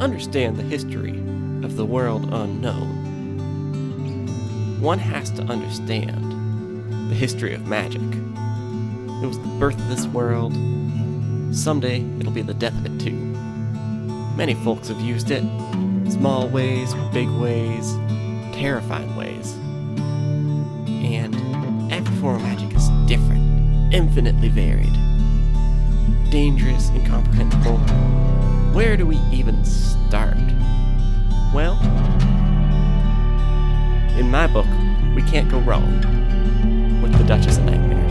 understand the history of the world unknown, one has to understand the history of magic. It was the birth of this world. Someday it'll be the death of it too. Many folks have used it. Small ways, big ways, terrifying ways. And every form of magic is different, infinitely varied, dangerous, incomprehensible. Where do we even start? Well, in my book, we can't go wrong with the Duchess of Nightmares.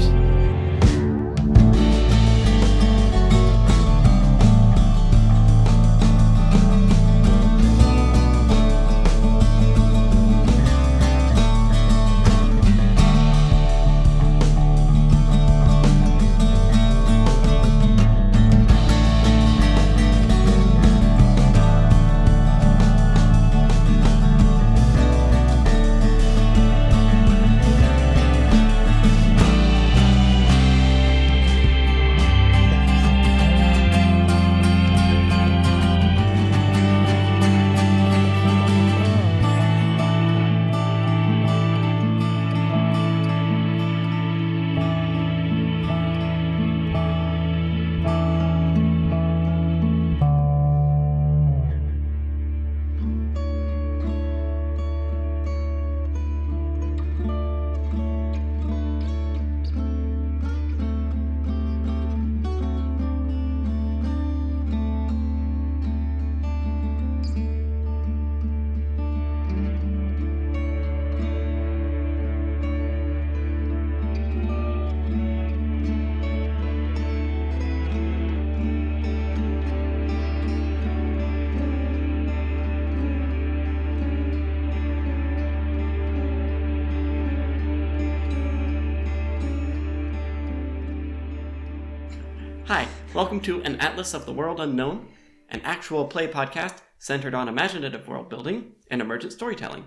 Welcome to An Atlas of the World Unknown, an actual play podcast centered on imaginative world building and emergent storytelling.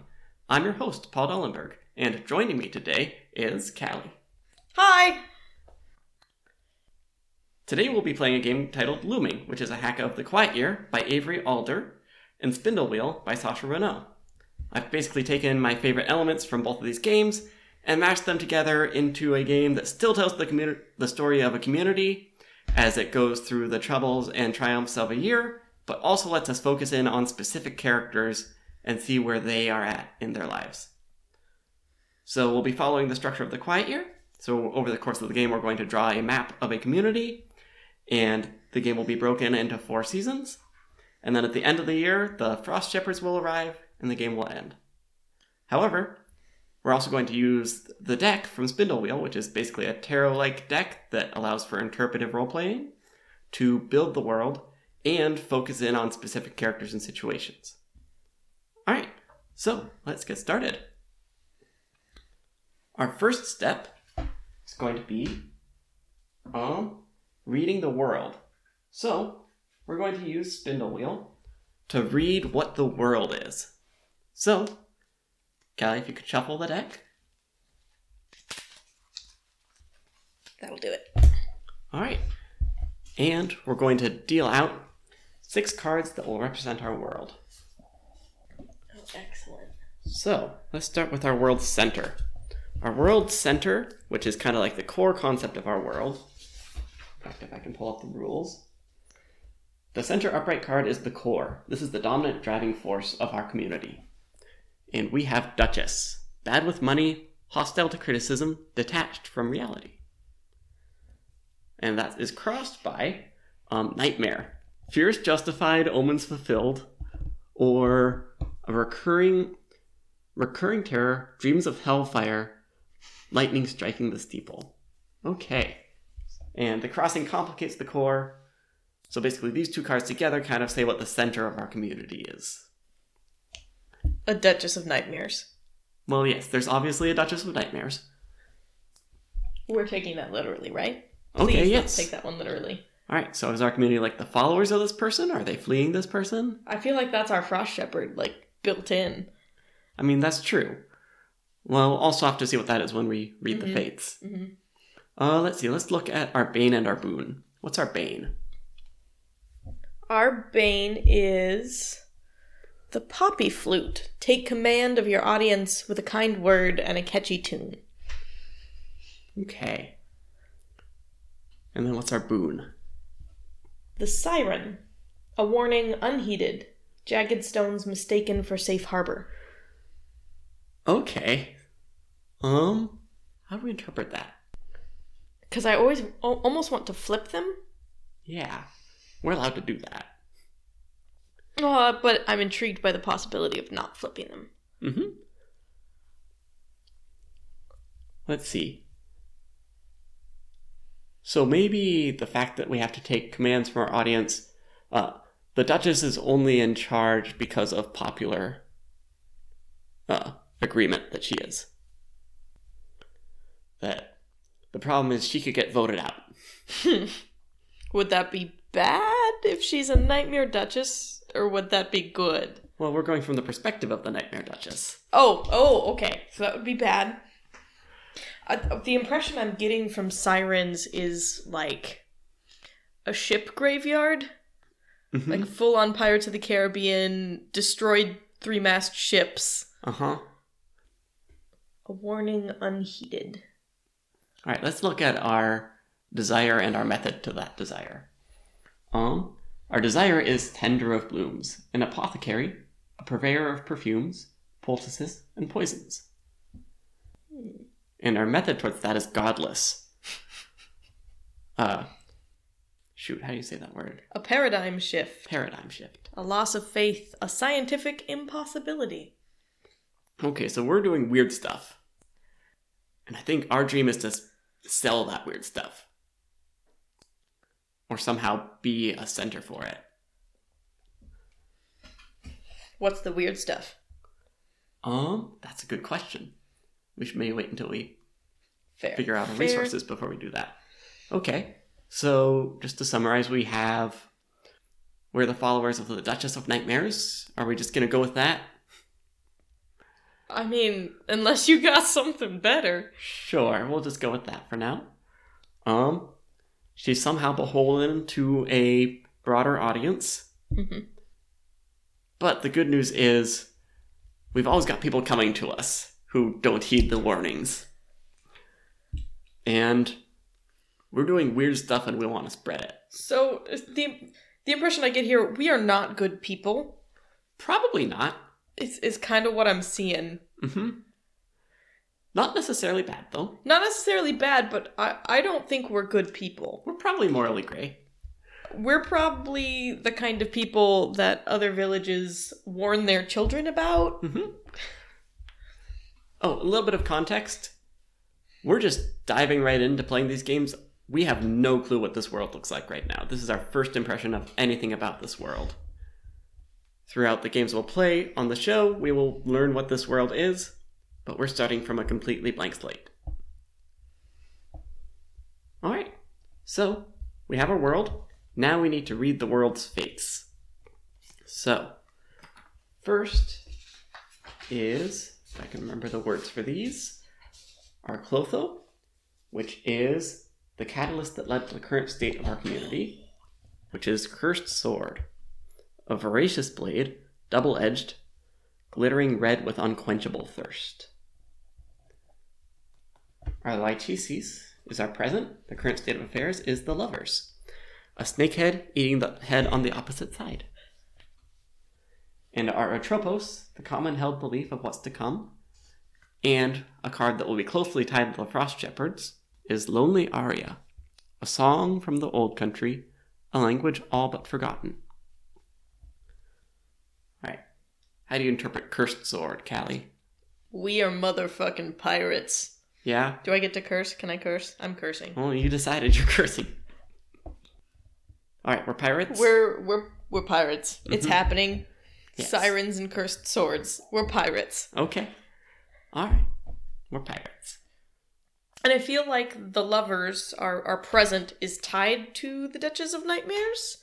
I'm your host, Paul Dollenberg, and joining me today is Callie. Hi! Today we'll be playing a game titled Looming, which is a hack of The Quiet Year by Avery Alder and Spindle Wheel by Sasha Reneau. I've basically taken my favorite elements from both of these games and mashed them together into a game that still tells the, commu- the story of a community as it goes through the troubles and triumphs of a year, but also lets us focus in on specific characters and see where they are at in their lives. So we'll be following the structure of the Quiet Year. So over the course of the game, we're going to draw a map of a community, and the game will be broken into four seasons. And then at the end of the year, the Frost Shepherds will arrive, and the game will end. However, we're also going to use the deck from Spindle Wheel, which is basically a tarot like deck that allows for interpretive role playing, to build the world and focus in on specific characters and situations. Alright, so let's get started. Our first step is going to be um, reading the world. So, we're going to use Spindle Wheel to read what the world is. So, Callie, if you could shuffle the deck. That'll do it. All right. And we're going to deal out six cards that will represent our world. Oh, excellent. So, let's start with our world center. Our world center, which is kind of like the core concept of our world. In fact, if I can pull up the rules. The center upright card is the core. This is the dominant driving force of our community. And we have Duchess. Bad with money, hostile to criticism, detached from reality. And that is crossed by um, Nightmare. Fears justified, omens fulfilled, or a recurring recurring terror, dreams of hellfire, lightning striking the steeple. Okay. And the crossing complicates the core. So basically, these two cards together kind of say what the center of our community is. A Duchess of Nightmares. Well, yes, there's obviously a Duchess of Nightmares. We're taking that literally, right? Okay, Please, yes. let's take that one literally. All right, so is our community like the followers of this person? Are they fleeing this person? I feel like that's our Frost Shepherd, like, built in. I mean, that's true. Well, we'll also have to see what that is when we read the Mhm. fates. Mhm. Uh, let's see. Let's look at our bane and our boon. What's our bane? Our bane is the poppy flute. Take command of your audience with a kind word and a catchy tune. Okay. And then what's our boon? The siren. A warning unheeded. Jagged stones mistaken for safe harbor. Okay. Um, how do we interpret that? Because I always al- almost want to flip them, Yeah, we're allowed to do that. Uh, but I'm intrigued by the possibility of not flipping them. Mm-hmm. Let's see. So maybe the fact that we have to take commands from our audience, uh, the Duchess is only in charge because of popular uh, agreement that she is. That the problem is she could get voted out. Would that be bad if she's a nightmare duchess, or would that be good? Well, we're going from the perspective of the Nightmare Duchess. Oh, oh, okay. So that would be bad. Uh, the impression I'm getting from sirens is like a ship graveyard, Mhm. like full on Pirates of the Caribbean, destroyed three mast ships. Uh huh. A warning unheeded. All right, let's look at our desire and our method to that desire. Um, our desire is tender of blooms, an apothecary, a purveyor of perfumes, poultices, and poisons. And our method towards that is godless. Uh, shoot, how do you say that word? A paradigm shift. Paradigm shift. A loss of faith. A scientific impossibility. Okay, so we're doing weird stuff. And I think our dream is to sell that weird stuff. Or somehow be a center for it. What's the weird stuff? Um, that's a good question. We should maybe wait until we Fair. figure out our Fair. resources before we do that. Okay, so just to summarize, we have we're the followers of the Duchess of Nightmares. Are we just gonna go with that? I mean, unless you got something better. Sure, we'll just go with that for now. Um, she's somehow beholden to a broader audience. Mhm. But the good news is, we've always got people coming to us who don't heed the warnings. And we're doing weird stuff and we want to spread it. So the the impression I get here, we are not good people. Probably not. It's is kind of what I'm seeing. hmm Not necessarily bad, though. Not necessarily bad, but I I don't think we're good people. We're probably morally gray. We're probably the kind of people that other villages warn their children about. hmm Oh, a little bit of context. We're just diving right into playing these games. We have no clue what this world looks like right now. This is our first impression of anything about this world. Throughout the games we'll play on the show, we will learn what this world is, but we're starting from a completely blank slate. Alright, so we have our world. Now we need to read the world's fates. So, first is, if I can remember the words for these, our Clotho, which is the catalyst that led to the current state of our community, which is Cursed Sword, a voracious blade, double edged, glittering red with unquenchable thirst. Our Lachesis is our present, the current state of affairs is the Lovers, a snakehead eating the head on the opposite side. And our Atropos, the common held belief of what's to come, and a card that will be closely tied to the Frost Shepherds, is Lonely Aria, a song from the old country, a language all but forgotten. Right. How do you interpret Cursed Sword, Callie? We are motherfucking pirates. Yeah? Do I get to curse? Can I curse? I'm cursing. Well, you decided you're cursing. Alright, we're pirates? We're we're we're pirates. It's Mhm. happening. Yes. Sirens and cursed swords. We're pirates. Okay. Alright. We're pirates. And I feel like the lovers are are present is tied to the Duchess of Nightmares.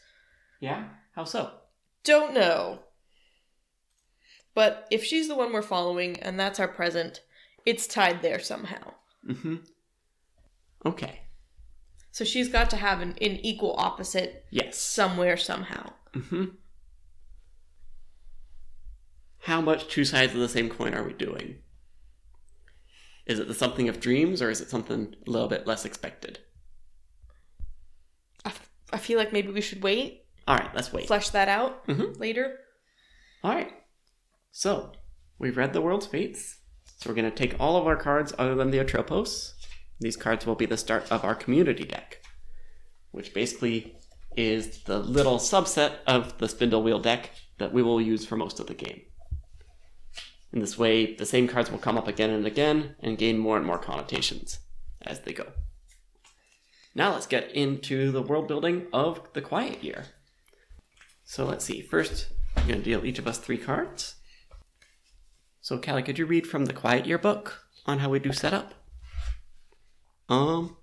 Yeah? How so? Don't know. But if she's the one we're following and that's our present, it's tied there somehow. Mm-hmm. Okay. So she's got to have an, an equal opposite Yes. somewhere, somehow. hmm How much two sides of the same coin are we doing? Is it the something of dreams or is it something a little bit less expected? I, f- I feel like maybe we should wait, All right, let's wait. flesh that out Mhm. later. All right. So, we've read the world's fates. So, we're going to take all of our cards other than the Atropos. These cards will be the start of our community deck, which basically is the little subset of the spindle wheel deck that we will use for most of the game. In this way, the same cards will come up again and again and gain more and more connotations as they go. Now, let's get into the world building of the Quiet Year. So let's see. First, I'm going to deal each of us three cards. So, Callie, could you read from the Quiet Year book on how we do setup? Um,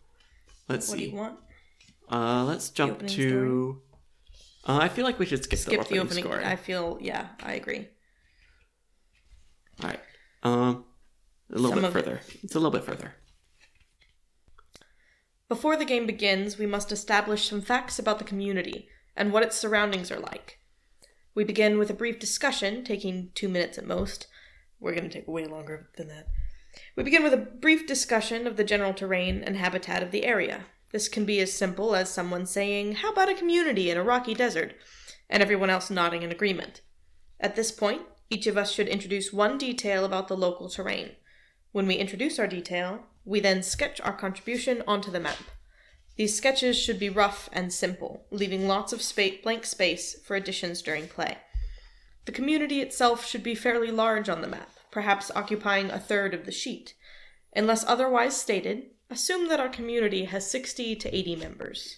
let's What do you want? Uh, let's jump to. Uh, I feel like we should skip, Skip the the opening, opening. story. I feel, yeah, I agree. All right. Um, a little Some bit of it. further. It's a little bit further. Before the game begins, we must establish some facts about the community and what its surroundings are like. We begin with a brief discussion, taking two minutes at most. We're going to take way longer than that. We begin with a brief discussion of the general terrain and habitat of the area. This can be as simple as someone saying, How about a community in a rocky desert? and everyone else nodding in agreement. At this point, each of us should introduce one detail about the local terrain. When we introduce our detail, we then sketch our contribution onto the map. These sketches should be rough and simple, leaving lots of spa- blank space for additions during play. The community itself should be fairly large on the map, perhaps occupying a third of the sheet. Unless otherwise stated, assume that our community has 60 to 80 members.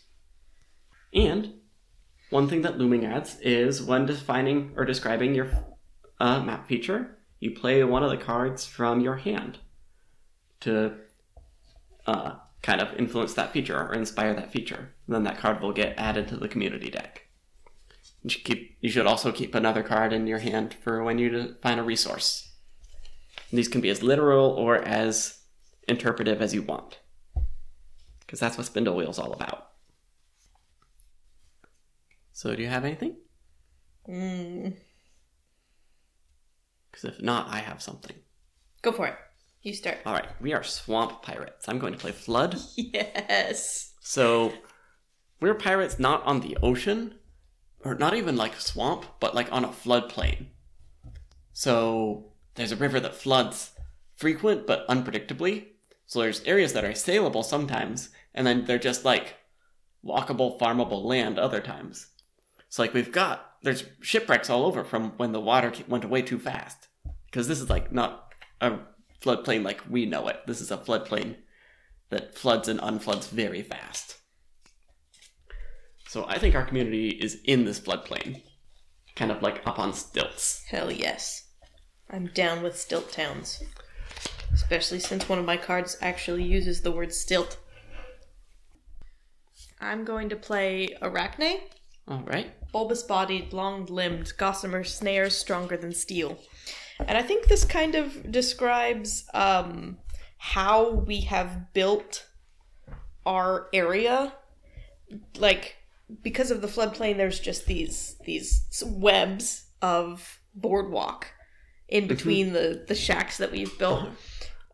And one thing that Looming adds is when defining or describing your uh, map feature, you play one of the cards from your hand to uh, kind of influence that feature or inspire that feature. then that card will get added to the community deck. You should, keep, you should also keep another card in your hand for when you find a resource. These can be as literal or as interpretive as you want. Because that's what Spindle Wheel's all about. So, do you have anything? Mm, Because if not, I have something. go for it. You start. All right, we are swamp pirates. I'm going to play Flood. Yes. So, we're pirates not on the ocean, or not even like swamp, but like on a floodplain. So, there's a river that floods frequent but unpredictably. So, there's areas that are sailable sometimes, and then they're just like walkable, farmable land other times. So, like, we've got, there's shipwrecks all over from when the water went away too fast. Because this is like not a floodplain like we know it. This is a floodplain that floods and unfloods very fast. So I think our community is in this floodplain, kind of like up on stilts. Hell yes. I'm down with stilt towns. Especially since one of my cards actually uses the word stilt. I'm going to play Arachne. All right. Bulbous bodied, long limbed, gossamer snares stronger than steel. And I think this kind of describes um, how we have built our area. Like, because of the floodplain, there's just these these webs of boardwalk in between the, the shacks that we've built.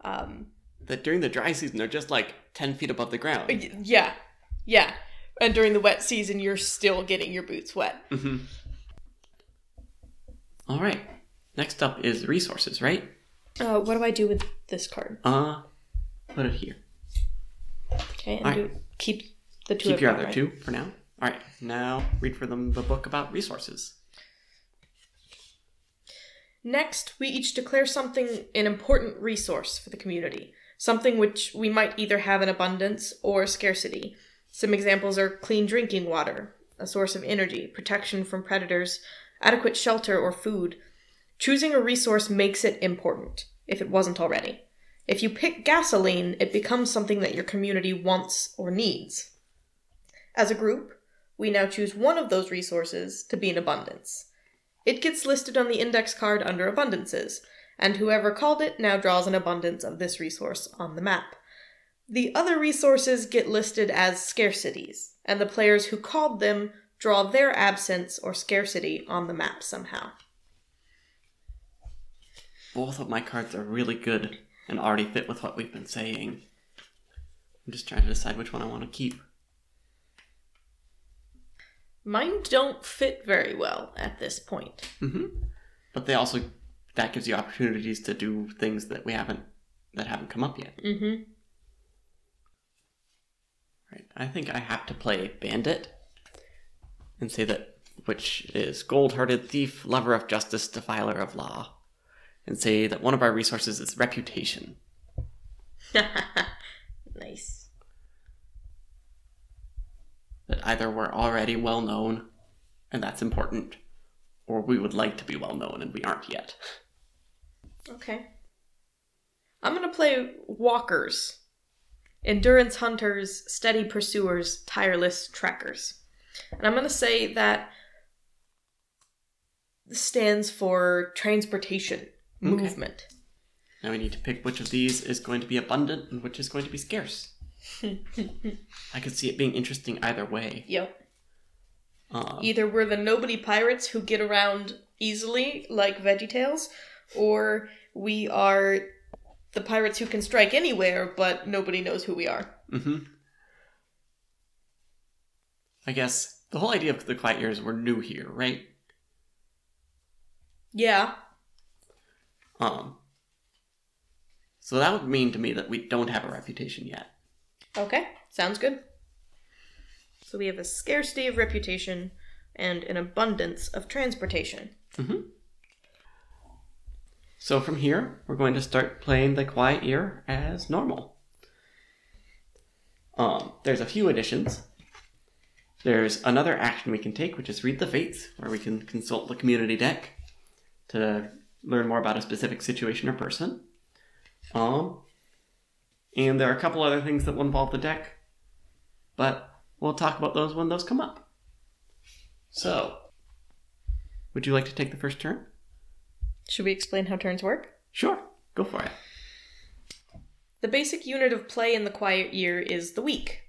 Um, That during the dry season they're just like ten feet above the ground. yeah, yeah. And during the wet season, you're still getting your boots wet. hmm All right. Next up is resources, right? Uh, what do I do with this card? Uh, put it here. Okay, and keep the two. Keep your other right? two for now. All right. Now read for them the book about resources. Next, we each declare something an important resource for the community, something which we might either have in abundance or scarcity. Some examples are clean drinking water, a source of energy, protection from predators, adequate shelter or food. Choosing a resource makes it important, if it wasn't already. If you pick gasoline, it becomes something that your community wants or needs. As a group, we now choose one of those resources to be in abundance. It gets listed on the index card under abundances, and whoever called it now draws an abundance of this resource on the map. The other resources get listed as scarcities, and the players who called them draw their absence or scarcity on the map somehow. Both of my cards are really good and already fit with what we've been saying. I'm just trying to decide which one I want to keep. Mine don't fit very well at this point. hmm But they also that gives you opportunities to do things that we haven't that haven't come up yet. Mm-hmm. Right. I think I have to play Bandit and say that which is gold-hearted thief, lover of justice, defiler of law, and say that one of our resources is reputation. nice. That either we're already well known, and that's important, or we would like to be well known and we aren't yet. Okay. I'm gonna play walkers. Endurance hunters, steady pursuers, tireless trackers. And I'm gonna say that stands for transportation, movement. Now we need to pick which of these is going to be abundant and which is going to be scarce. I could see it being interesting either way. Yep. Um, Either we're the nobody pirates who get around easily, like VeggieTales, or we are the pirates who can strike anywhere, but nobody knows who we are. hmm I guess the whole idea of the quiet years were new here, right? Yeah. Um. So that would mean to me that we don't have a reputation yet. Okay, sounds good. So we have a scarcity of reputation and an abundance of transportation. So from here, we're going to start playing the quiet year as normal. Um, there's a few additions. There's another action we can take, which is read the fates, where we can consult the community deck to learn more about a specific situation or person. Um, and there are a couple other things that will involve the deck, but we'll talk about those when those come up. So, would you like to take the first turn? Should we explain how turns work? Sure, go for it. The basic unit of play in the quiet year is the week.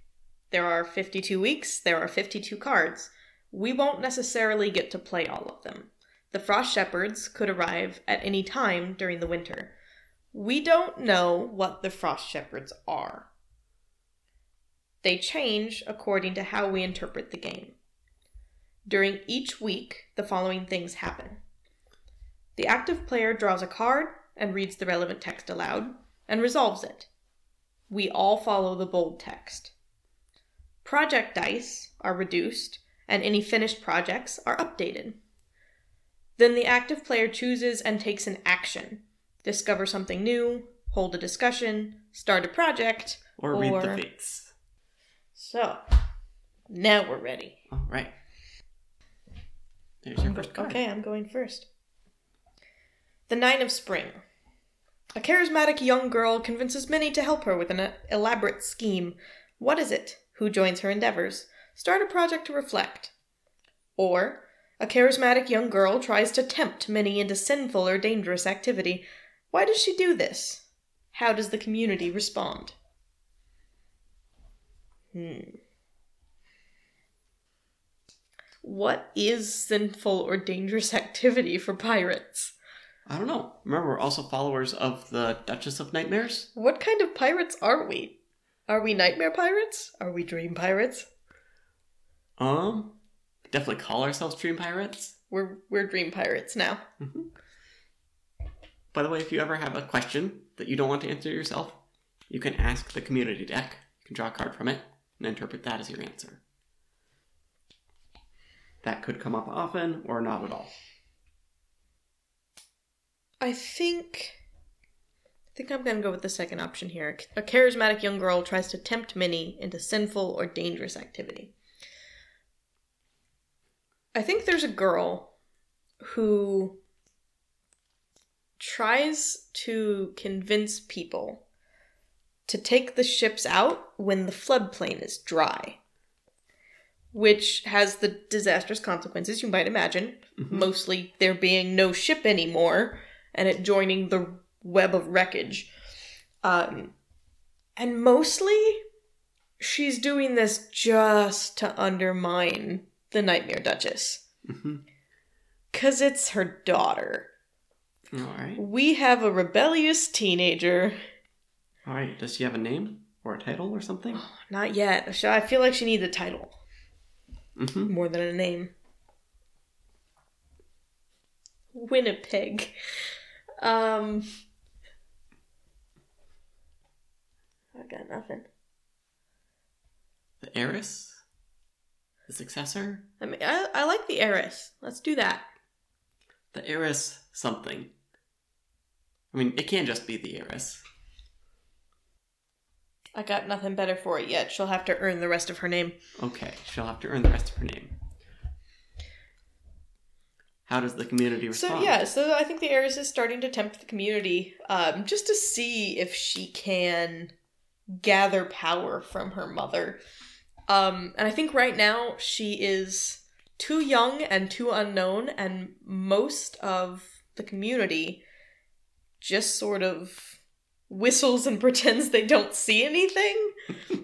There are 52 weeks, there are 52 cards. We won't necessarily get to play all of them. The Frost Shepherds could arrive at any time during the winter. We don't know what the Frost Shepherds are. They change according to how we interpret the game. During each week, the following things happen. The active player draws a card and reads the relevant text aloud and resolves it. We all follow the bold text. Project dice are reduced, and any finished projects are updated. Then the active player chooses and takes an action discover something new, hold a discussion, start a project, Or read the Or- fates. So, now we're ready. All right. There's your first card. Okay, I'm going first. The Nine of Spring. A charismatic young girl convinces many to help her with an elaborate scheme. What is it? Who joins her endeavors? Start a project to reflect. Or, a charismatic young girl tries to tempt many into sinful or dangerous activity. Why does she do this? How does the community respond? Hmm. What is sinful or dangerous activity for pirates? I don't know. Remember, we're also followers of the Duchess of Nightmares. What kind of pirates are we? Are we nightmare pirates? Are we dream pirates? Um, definitely call ourselves Dream Pirates. We're we're dream pirates now. By the way, if you ever have a question that you don't want to answer yourself, you can ask the community deck. You can draw a card from it and interpret that as your answer. That could come up often or not at all. I think I think I'm gonna go with the second option here. A charismatic young girl tries to tempt Minnie into sinful or dangerous activity. I think there's a girl who tries to convince people to take the ships out when the floodplain is dry, which has the disastrous consequences you might imagine. Mostly there being no ship anymore and it joining the web of wreckage. Um, And mostly, she's doing this just to undermine the Nightmare Duchess. Because it's her daughter. All right. We have a rebellious teenager. All right. Does she have a name or a title or something? Not yet. I feel like she needs a title Mm-hmm. more than a name. Winnipeg. Um. I got nothing. The heiress. The successor. I mean, I, I like the heiress. Let's do that. The heiress something. I mean, it can't just be the heiress. I got nothing better for it yet. She'll have to earn the rest of her name. Okay, she'll have to earn the rest of her name. How does the community respond? So yeah, so I think the heiress is starting to tempt the community, um, just to see if she can gather power from her mother. Um, and I think right now she is too young and too unknown, and most of the community just sort of whistles and pretends they don't see anything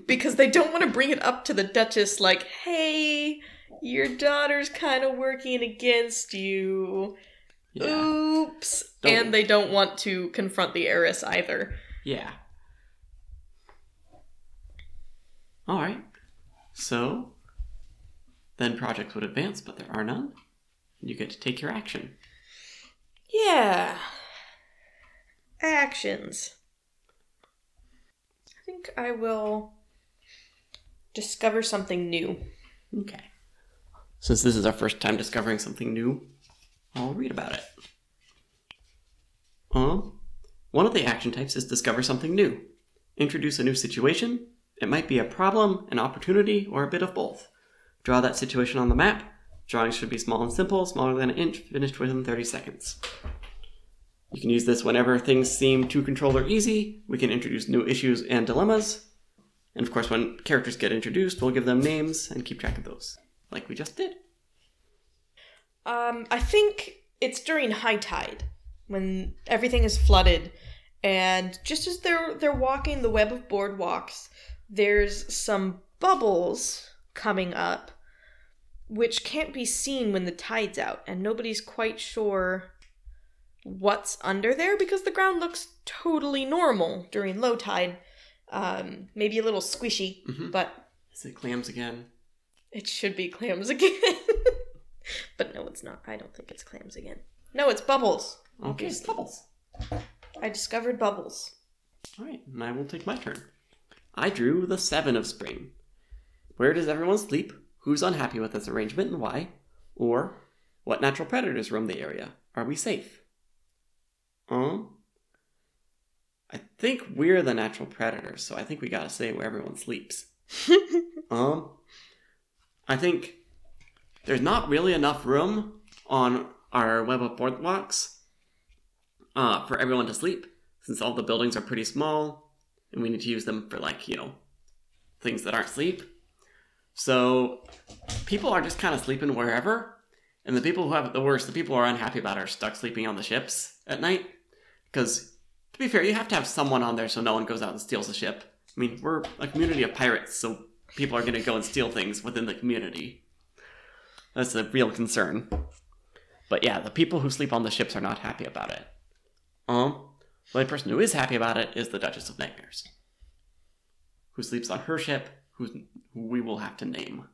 because they don't want to bring it up to the Duchess, like, hey, your daughter's kind of working against you. Yeah. Oops. Don't- And they don't want to confront the heiress either. Yeah. All right. So, then projects would advance, but there are none. You get to take your action. Yeah. Actions. I think I will discover something new. Okay. Since this is our first time discovering something new, I'll read about it. Um, one of the action types is discover something new. Introduce a new situation. It might be a problem, an opportunity, or a bit of both. Draw that situation on the map. Drawings should be small and simple, smaller than an inch, finished within 30 seconds. You can use this whenever things seem too controlled or easy. We can introduce new issues and dilemmas. And of course, when characters get introduced, we'll give them names and keep track of those, like we just did. Um, I think it's during high tide when everything is flooded, and just as they're they're walking the web of boardwalks, there's some bubbles coming up, which can't be seen when the tide's out, and nobody's quite sure what's under there because the ground looks totally normal during low tide. Um, maybe a little squishy, Mhm. but Is it clams again? it should be clams again. but no, it's not. I don't think it's clams again. No, it's bubbles. Okay, Obviously. bubbles. I discovered bubbles. All right, and I will take my turn. I drew the Seven of Spring. Where does everyone sleep? Who's unhappy with this arrangement and why? Or, what natural predators roam the area? Are we safe? Um, I think we're the natural predators, so I think we gotta say where everyone sleeps. Um, I think there's not really enough room on our web of boardwalks uh, for everyone to sleep, since all the buildings are pretty small, and we need to use them for like you know things that aren't sleep. So people are just kind of sleeping wherever, and the people who have it the worst, the people who are unhappy about, it are stuck sleeping on the ships at night. Because to be fair, you have to have someone on there so no one goes out and steals the ship. I mean, we're a community of pirates, so people are going to go and steal things within the community. That's a real concern. But yeah, the people who sleep on the ships are not happy about it. Um, the only person who is happy about it is the Duchess of Nightmares, who sleeps on her ship, who we will have to name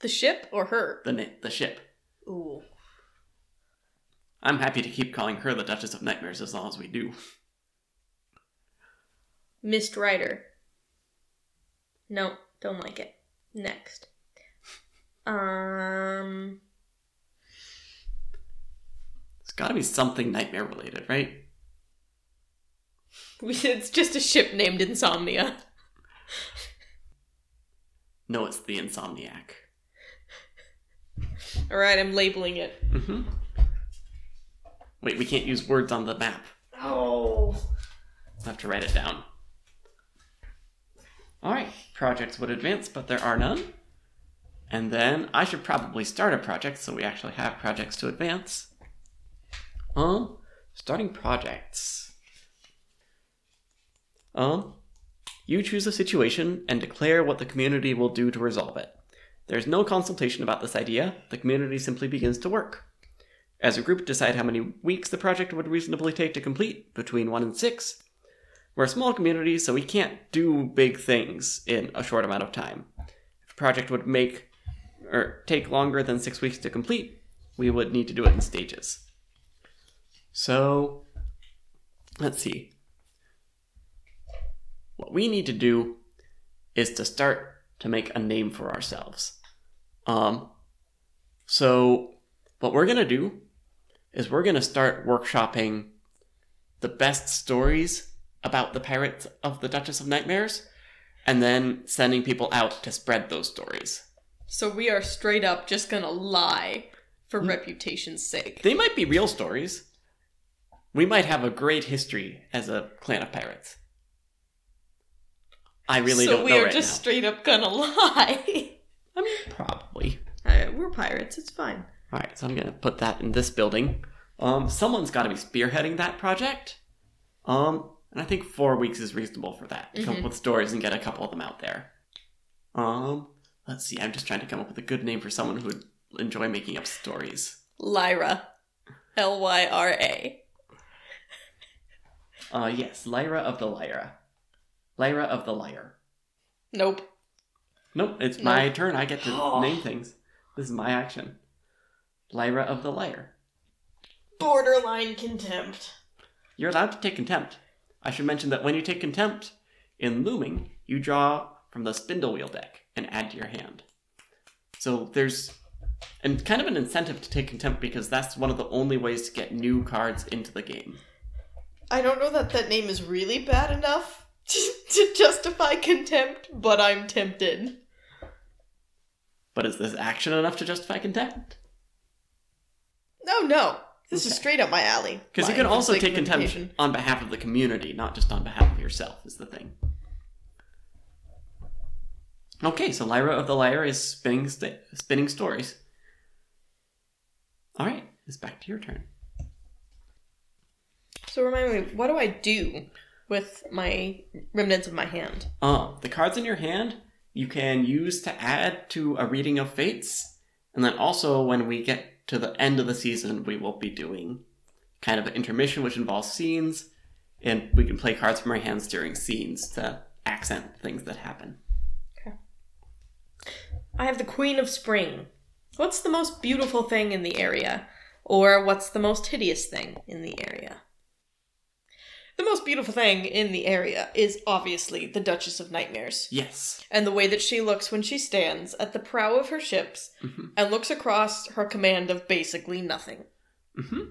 The ship or her? the na- the ship. Ooh. I'm happy to keep calling her the Duchess of Nightmares as long as we do. Mist Rider. No, don't like it. Next. Um. It's got to be something nightmare related, right? It's just a ship named Insomnia. No, it's the Insomniac. Alright, I'm labeling it. hmm Wait, we can't use words on the map. Oh. I'll have to write it down. Alright, projects would advance, but there are none. And then I should probably start a project so we actually have projects to advance. Um, starting projects. Um, You choose a situation and declare what the community will do to resolve it. There's no consultation about this idea, the community simply begins to work. As a group, decide how many weeks the project would reasonably take to complete, between 1 and 6. We're a small community, so we can't do big things in a short amount of time. If a project would make or take longer than 6 weeks to complete, we would need to do it in stages. So, let's see. What we need to do is to start to make a name for ourselves. Um, so, what we're going to do is we're going to start workshopping the best stories about the pirates of the Duchess of Nightmares and then sending people out to spread those stories. So we are straight up just gonna lie for reputation's sake. They might be real stories. We might have a great history as a clan of pirates. I really so don't know. So we are right just now. straight up gonna lie. I mean, probably. Uh, we're pirates. It's fine. All right, so I'm gonna put that in this building. Um, someone's got to be spearheading that project. Um, and I think four weeks is reasonable for that. to Come up Mhm. with stories and get a couple of them out there. Um, let's see. I'm just trying to come up with a good name for someone who would enjoy making up stories. Lyra. L Y R A. Uh, yes, Lyra of the Lyra. Lyra of the Lyre. Nope. Nope, it's No. my turn. I get to name things. This is my action. Lyra of the Lyre. Borderline contempt. You're allowed to take contempt. I should mention that when you take contempt, in looming, you draw from the spindle wheel deck and add to your hand. So there's and kind of an incentive to take contempt because that's one of the only ways to get new cards into the game. I don't know that that name is really bad enough to justify contempt, but I'm tempted. But is this action enough to justify contempt? No, no. This is straight up my alley. Because you can also take contempt on behalf of the community, not just on behalf of yourself, is the thing. Okay, so Lyra of the Lyre is spinning st- spinning stories. All right, it's back to your turn. So remind me, what do I do with my remnants of my hand? Uh, the cards in your hand you can use to add to a reading of fates, and then also when we get to the end of the season, we will be doing kind of an intermission which involves scenes, and we can play cards from our hands during scenes to accent things that happen. Okay. I have the Queen of Spring. What's the most beautiful thing in the area? Or what's the most hideous thing in the area? The most beautiful thing in the area is obviously the Duchess of Nightmares. Yes. And the way that she looks when she stands at the prow of her ships Mhm. and looks across her command of basically nothing, hmm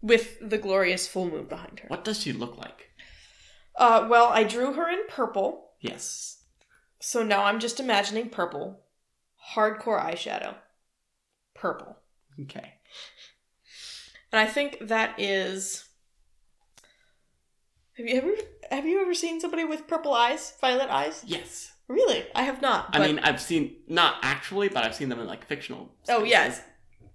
with the glorious full moon behind her. What does she look like? Uh, well, I drew her in purple, Yes. so now I'm just imagining purple. Hardcore eyeshadow. Purple. Okay. And I think that is. Have you ever have you ever seen somebody with purple eyes, violet eyes? Yes. Really, I have not. I mean, I've seen not actually, but I've seen them in like fictional. Oh, yes.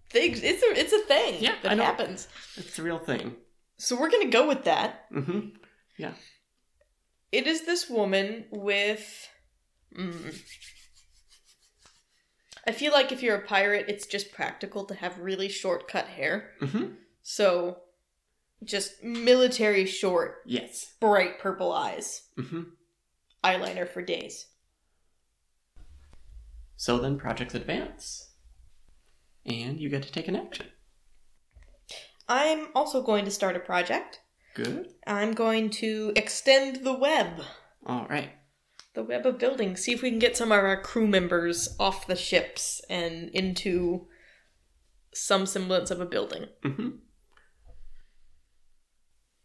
spaces. they, it's a it's a thing Yeah, that happens. it's a real thing. So we're gonna go with that. hmm Yeah. It is this woman with. Mm, I feel like if you're a pirate, it's just practical to have really short cut hair. hmm So, just military short, Yes. bright purple eyes, hmm eyeliner for days. So then projects advance, and you get to take an action. I'm also going to start a project. Good. I'm going to extend the web, All right. the web of buildings. See if we can get some of our crew members off the ships and into some semblance of a building. hmm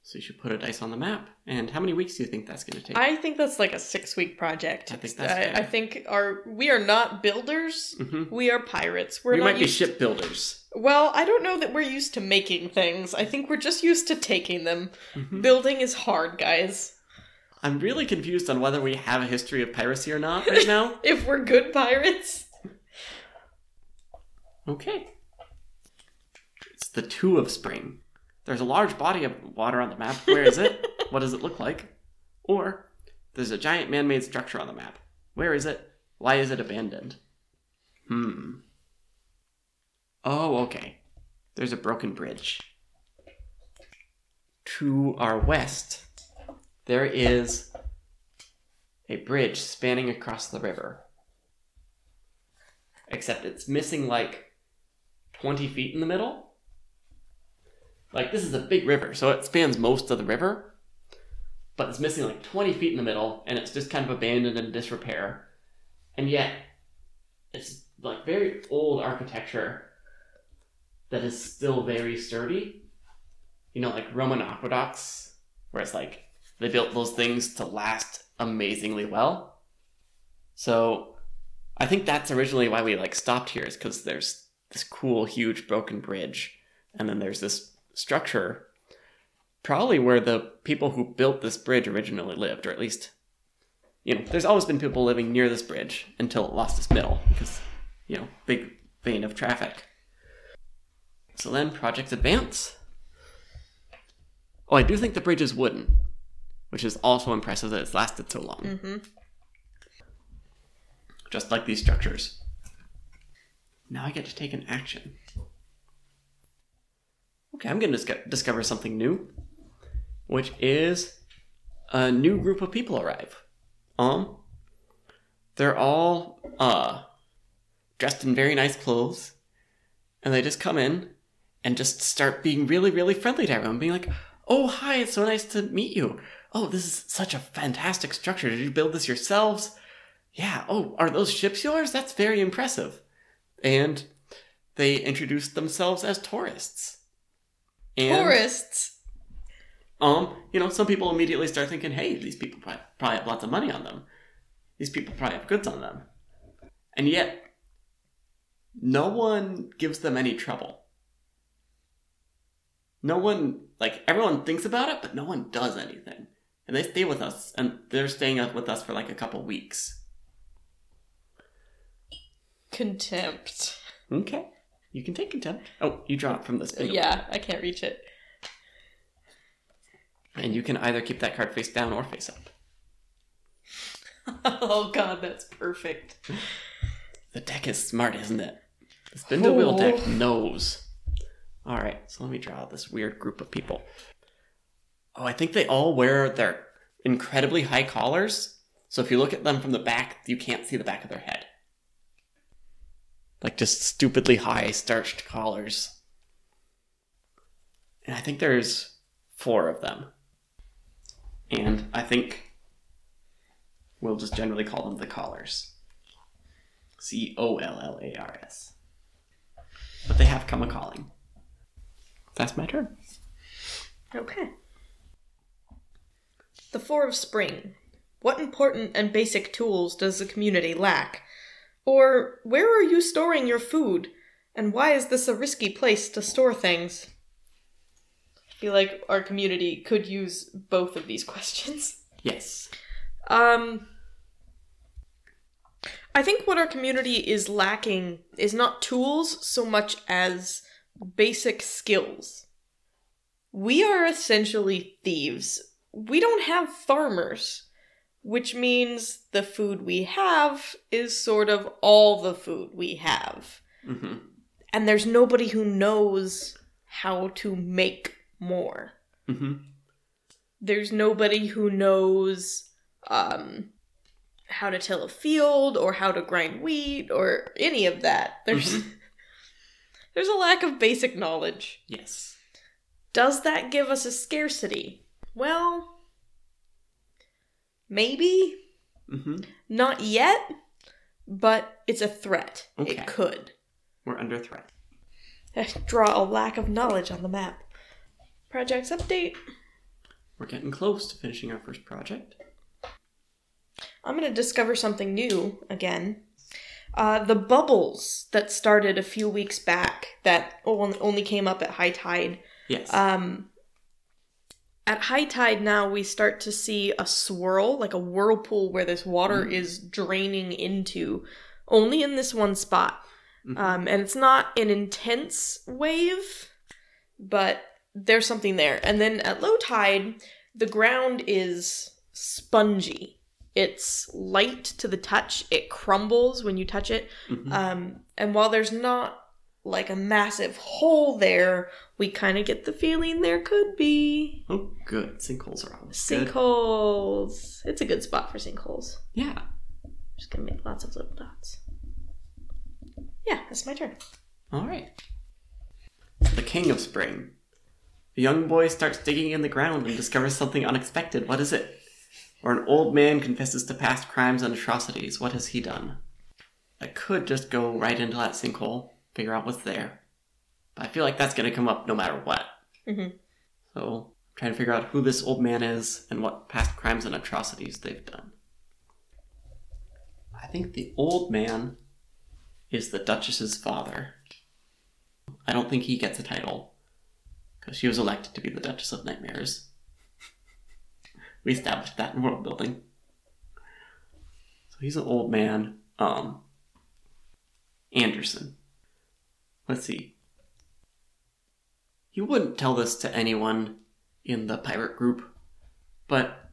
So you should put a dice on the map. And how many weeks do you think that's going to take? I think that's like a six week project. I think that's I. I think our we are not builders. hmm We are pirates. We're We might be shipbuilders. Well, I don't know that we're used to making things. I think we're just used to taking them. Mhm. Building is hard, guys. I'm really confused on whether we have a history of piracy or not right now. If we're good pirates. Okay. It's the two of spring. There's a large body of water on the map. Where is it? what does it look like? Or There's a giant man made structure on the map. Where is it? Why is it abandoned? Hmm. Oh, okay. There's a broken bridge. To our west, there is a bridge spanning across the river. Except it's missing like 20 feet in the middle. Like, this is a big river, so it spans most of the river, but it's missing like 20 feet in the middle, and it's just kind of abandoned and disrepair. And yet, it's like very old architecture that is still very sturdy. You know, like Roman aqueducts, where it's like they built those things to last amazingly well. So I think that's originally why we like stopped here, is because there's this cool, huge broken bridge, and then there's this structure, probably where the people who built this bridge originally lived, or at least, you know, there's always been people living near this bridge until it lost its middle, because, you know, big vein of traffic. So then, Project Advance. Oh, I do think the bridge is wooden, which is also impressive that it's lasted so long. Mm-hmm. Just like these structures. Now I get to take an action. Okay, I'm going to discover something new, which is a new group of people arrive. Um, they're all uh dressed in very nice clothes, and they just come in and just start being really, really friendly to everyone, being like, "Oh, hi! It's so nice to meet you. Oh, this is such a fantastic structure. Did you build this yourselves? Yeah. Oh, are those ships yours? That's very impressive." And they introduce themselves as tourists. And, Tourists. Um, you know, some people immediately start thinking, "Hey, these people probably, probably have lots of money on them. These people probably have goods on them," and yet, no one gives them any trouble. No one, like, everyone thinks about it, but no one does anything, and they stay with us, and they're staying with us for like a couple weeks. Contempt. Okay, you can take contempt. Oh, you draw it from this. spindle. Yeah, I can't reach it. and you can either keep that card face down or face up. oh god, that's perfect. The deck is smart, isn't it? The spindle wheel deck Oh. knows. All right, so let me draw this weird group of people. Oh, I think they all wear their incredibly high collars. So if you look at them from the back, you can't see the back of their head. Like just stupidly high starched collars. And I think there's four of them. And I think we'll just generally call them the collars. C O L L A R S. But they have come a calling. That's my turn. Okay. The Four of Spring. What important and basic tools does the community lack? Or where are you storing your food? And why is this a risky place to store things? I feel like our community could use both of these questions. Yes. Um, I think what our community is lacking is not tools so much as basic skills. We are essentially thieves. We don't have farmers, which means the food we have is sort of all the food we have. hmm And there's nobody who knows how to make more. Hmm there's nobody who knows um how to till a field or how to grind wheat or any of that. There's there's a lack of basic knowledge. Yes. does that give us a scarcity? Well maybe hmm not yet but it's a threat Okay. it could We're under threat. draw a lack of knowledge on the map projects update We're getting close to finishing our first project. I'm going to discover something new again. Uh, the bubbles that started a few weeks back that only came up at high tide. Yes. Um, at high tide now, we start to see a swirl, like a whirlpool where this water Mm. is draining into, only in this one spot. Mhm. Um, and it's not an intense wave, but there's something there. And then at low tide, the ground is spongy. It's light to the touch. It crumbles when you touch it. Mhm. Um, and while there's not like a massive hole there, we kind of get the feeling there could be oh, good. Sinkholes are always good. sinkholes. It's a good spot for sinkholes. Yeah. Just gonna make lots of little dots. Yeah, that's my turn. All right. The King of Spring. A young boy starts digging in the ground and discovers something unexpected. What is it? Or an old man confesses to past crimes and atrocities. What has he done? I could just go right into that sinkhole, figure out what's there. But I feel like that's going to come up no matter what. Mhm. So, I'm trying to figure out who this old man is and what past crimes and atrocities they've done. I think the old man is the Duchess's father. I don't think he gets a title because she was elected to be the Duchess of Nightmares. we established that in world building. So he's an old man. Um, Anderson. Let's see. He wouldn't tell this to anyone in the pirate group, but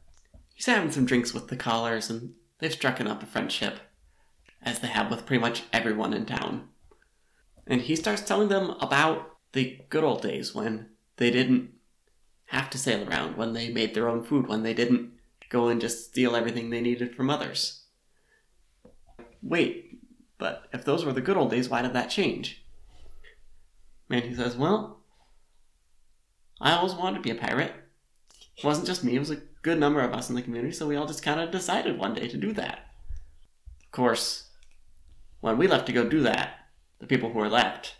he's having some drinks with the collars and they've struck up a friendship, as they have with pretty much everyone in town. And he starts telling them about the good old days when they didn't have to sail around, when they made their own food, when they didn't go and just steal everything they needed from others. Wait, but if those were the good old days, why did that change? And he says, Well, I always wanted to be a pirate. It wasn't just me, it was a good number of us in the community, so we all just kind of decided one day to do that. Of course, when we left to go do that, the people who were left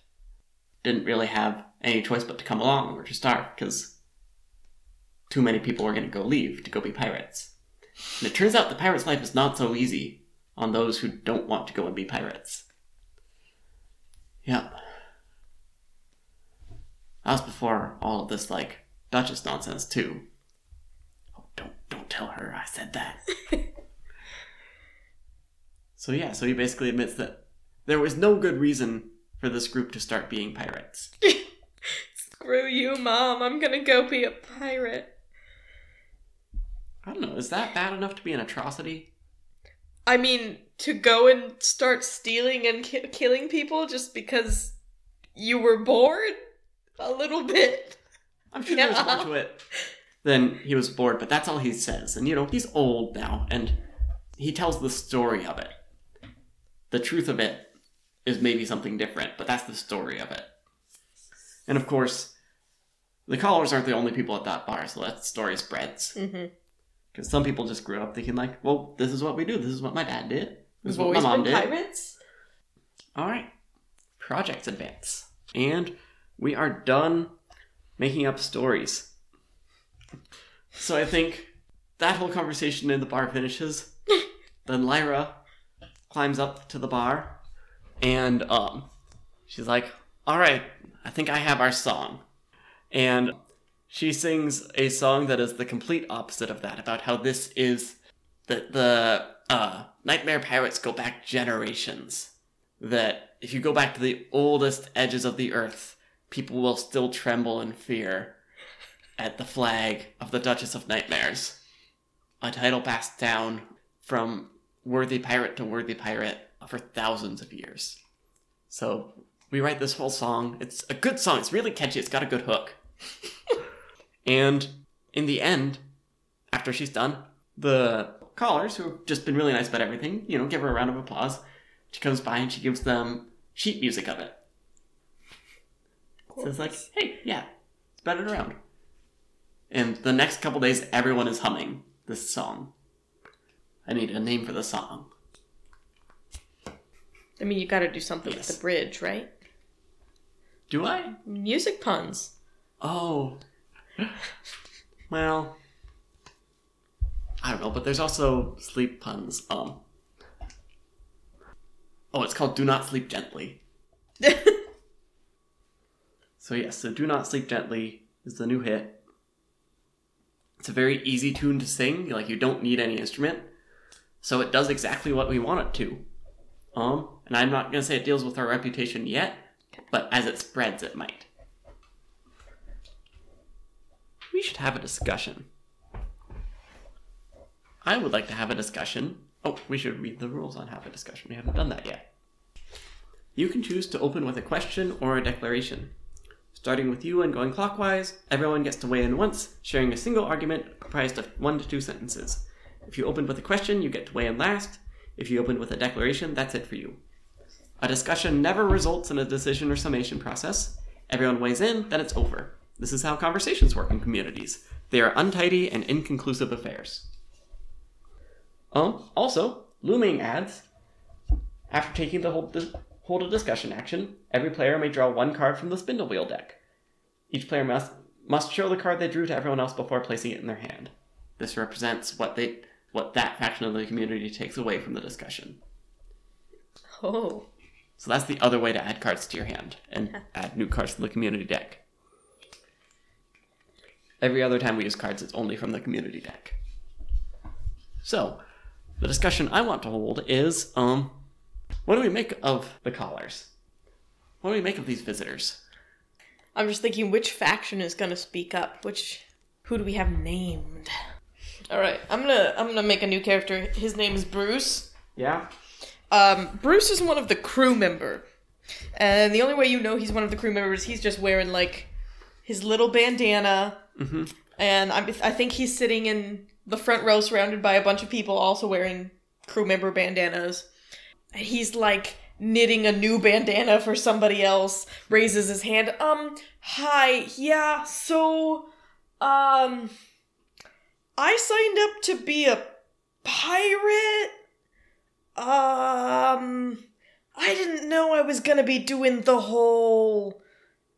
didn't really have any choice but to come along or to starve, because too many people were going to go leave to go be pirates. And it turns out the pirate's life is not so easy on those who don't want to go and be pirates. Yep. That was before all of this, like, Duchess nonsense, too. Oh, don't, don't tell her I said that. so, yeah, so he basically admits that there was no good reason for this group to start being pirates. Screw you, mom. I'm gonna go be a pirate. I don't know, is that bad enough to be an atrocity? I mean, to go and start stealing and ki- killing people just because you were bored? A little bit. I'm sure there's more to it than he was bored, but that's all he says. And you know, he's old now, and he tells the story of it. The truth of it is maybe something different, but that's the story of it. And of course, the collars aren't the only people at that bar, so that story spreads. Mm-hmm. Because some people just grew up thinking, like, well, this is what we do, this is what my dad did, this is what my mom been did. pirates? Alright. Projects advance. And we are done making up stories. So I think that whole conversation in the bar finishes. then Lyra climbs up to the bar and um she's like, Alright, I think I have our song. And she sings a song that is the complete opposite of that, about how this is the the uh Nightmare Pirates go back generations that if you go back to the oldest edges of the earth, people will still tremble in fear at the flag of the Duchess of Nightmares. A title passed down from worthy pirate to worthy pirate for thousands of years. So we write this whole song. It's a good song. It's really catchy. It's got a good hook. and in the end, after she's done, the collars, who have just been really nice about everything, you know, give her a round of applause. She comes by and she gives them sheet music of it. So it's like, hey, yeah, spread it around. And the next couple days, everyone is humming this song. I need a name for the song. I mean, you gotta do something Yes. with the bridge, right? Do I? Music puns. Oh. Well, I don't know, but there's also sleep puns. Um. Oh, it's called "Do Not Sleep Gently." So yes, so "Do Not Sleep Gently" is the new hit. It's a very easy tune to sing. Like you don't need any instrument, so it does exactly what we want it to. Um, and I'm not gonna say it deals with our reputation yet, but as it spreads, it might. We should have a discussion. I would like to have a discussion. Oh, we should read the rules on have a discussion. We haven't done that yet. You can choose to open with a question or a declaration. Starting with you and going clockwise, everyone gets to weigh in once, sharing a single argument comprised of one to two sentences. If you opened with a question, you get to weigh in last. If you opened with a declaration, that's it for you. A discussion never results in a decision or summation process. Everyone weighs in, then it's over. This is how conversations work in communities. They are untidy and inconclusive affairs. Um, also, looming adds after taking the hold, hold a discussion action, every player may draw one card from the spindle wheel deck. Each player must must show the card they drew to everyone else before placing it in their hand. This represents what they what that faction of the community takes away from the discussion. Oh. So that's the other way to add cards to your hand and add new cards to the community deck. Every other time we use cards, it's only from the community deck. So, the discussion I want to hold is um, what do we make of the collars? What do we make of these visitors? I'm just thinking which faction is gonna speak up. Which who do we have named? Alright, I'm gonna I'm gonna make a new character. His name is Bruce. Yeah. Um, Bruce is one of the crew member. And the only way you know he's one of the crew members, he's just wearing like his little bandana. Mm-hmm. And I, I think he's sitting in the front row surrounded by a bunch of people also wearing crew member bandanas. He's like knitting a new bandana for somebody else, raises his hand. Um, hi, yeah, so, um, I signed up to be a pirate. Um, I didn't know I was gonna be doing the whole,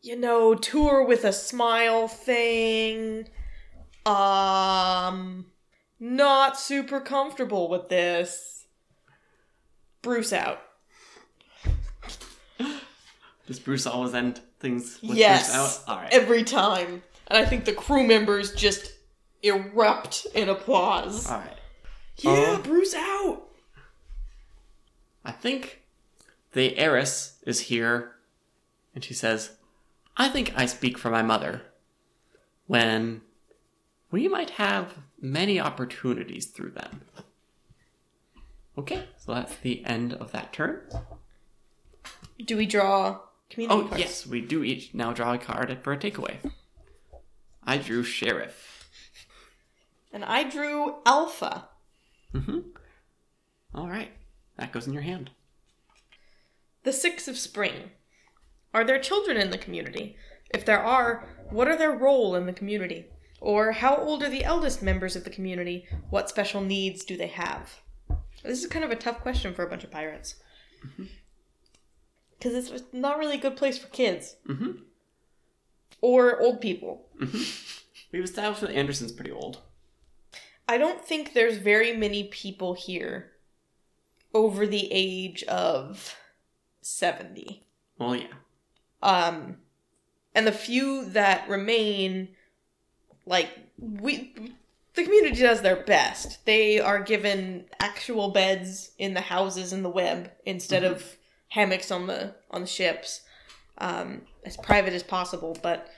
you know, tour with a smile thing. Um, not super comfortable with this. Bruce out. Does Bruce always end things with yes. Bruce out? All right. Every time. And I think the crew members just erupt in applause. All right. Yeah, Uh, Bruce out. I think the heiress is here, and she says, I think I speak for my mother when we might have many opportunities through them. Okay, so that's the end of that turn. Do we draw community cards? Oh, cards? yes, we do each now draw a card for a takeaway. I drew Sheriff. And I drew Alpha. Mm-hmm. All right, that goes in your hand. The Six of Spring. Are there children in the community? If there are, what are their role in the community? Or how old are the eldest members of the community? What special needs do they have? This is kind of a tough question for a bunch of pirates. Because it's not really a good place for kids. Mm-hmm. Or old people. We've established that Anderson's pretty old. I don't think there's very many people here over the age of 70. Well, yeah. Um, and the few that remain, like we, the community does their best. They are given actual beds in the houses in the web instead of hammocks on the on the ships, um, as private as possible. But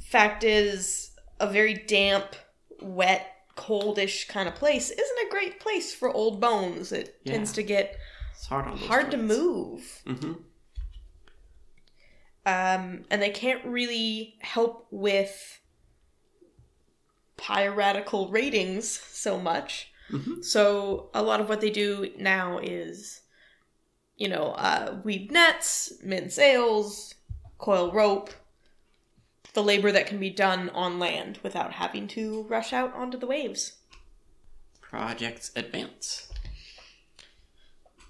fact is, a very damp, wet, coldish kind of place isn't a great place for old bones. It Yeah. tends to get It's hard hard to move Mm-hmm. um, and they can't really help with piratical ratings so much. Mhm. So a lot of what they do now is, you know, uh, weave nets, mend sails, coil rope, the labor that can be done on land without having to rush out onto the waves. Projects advance.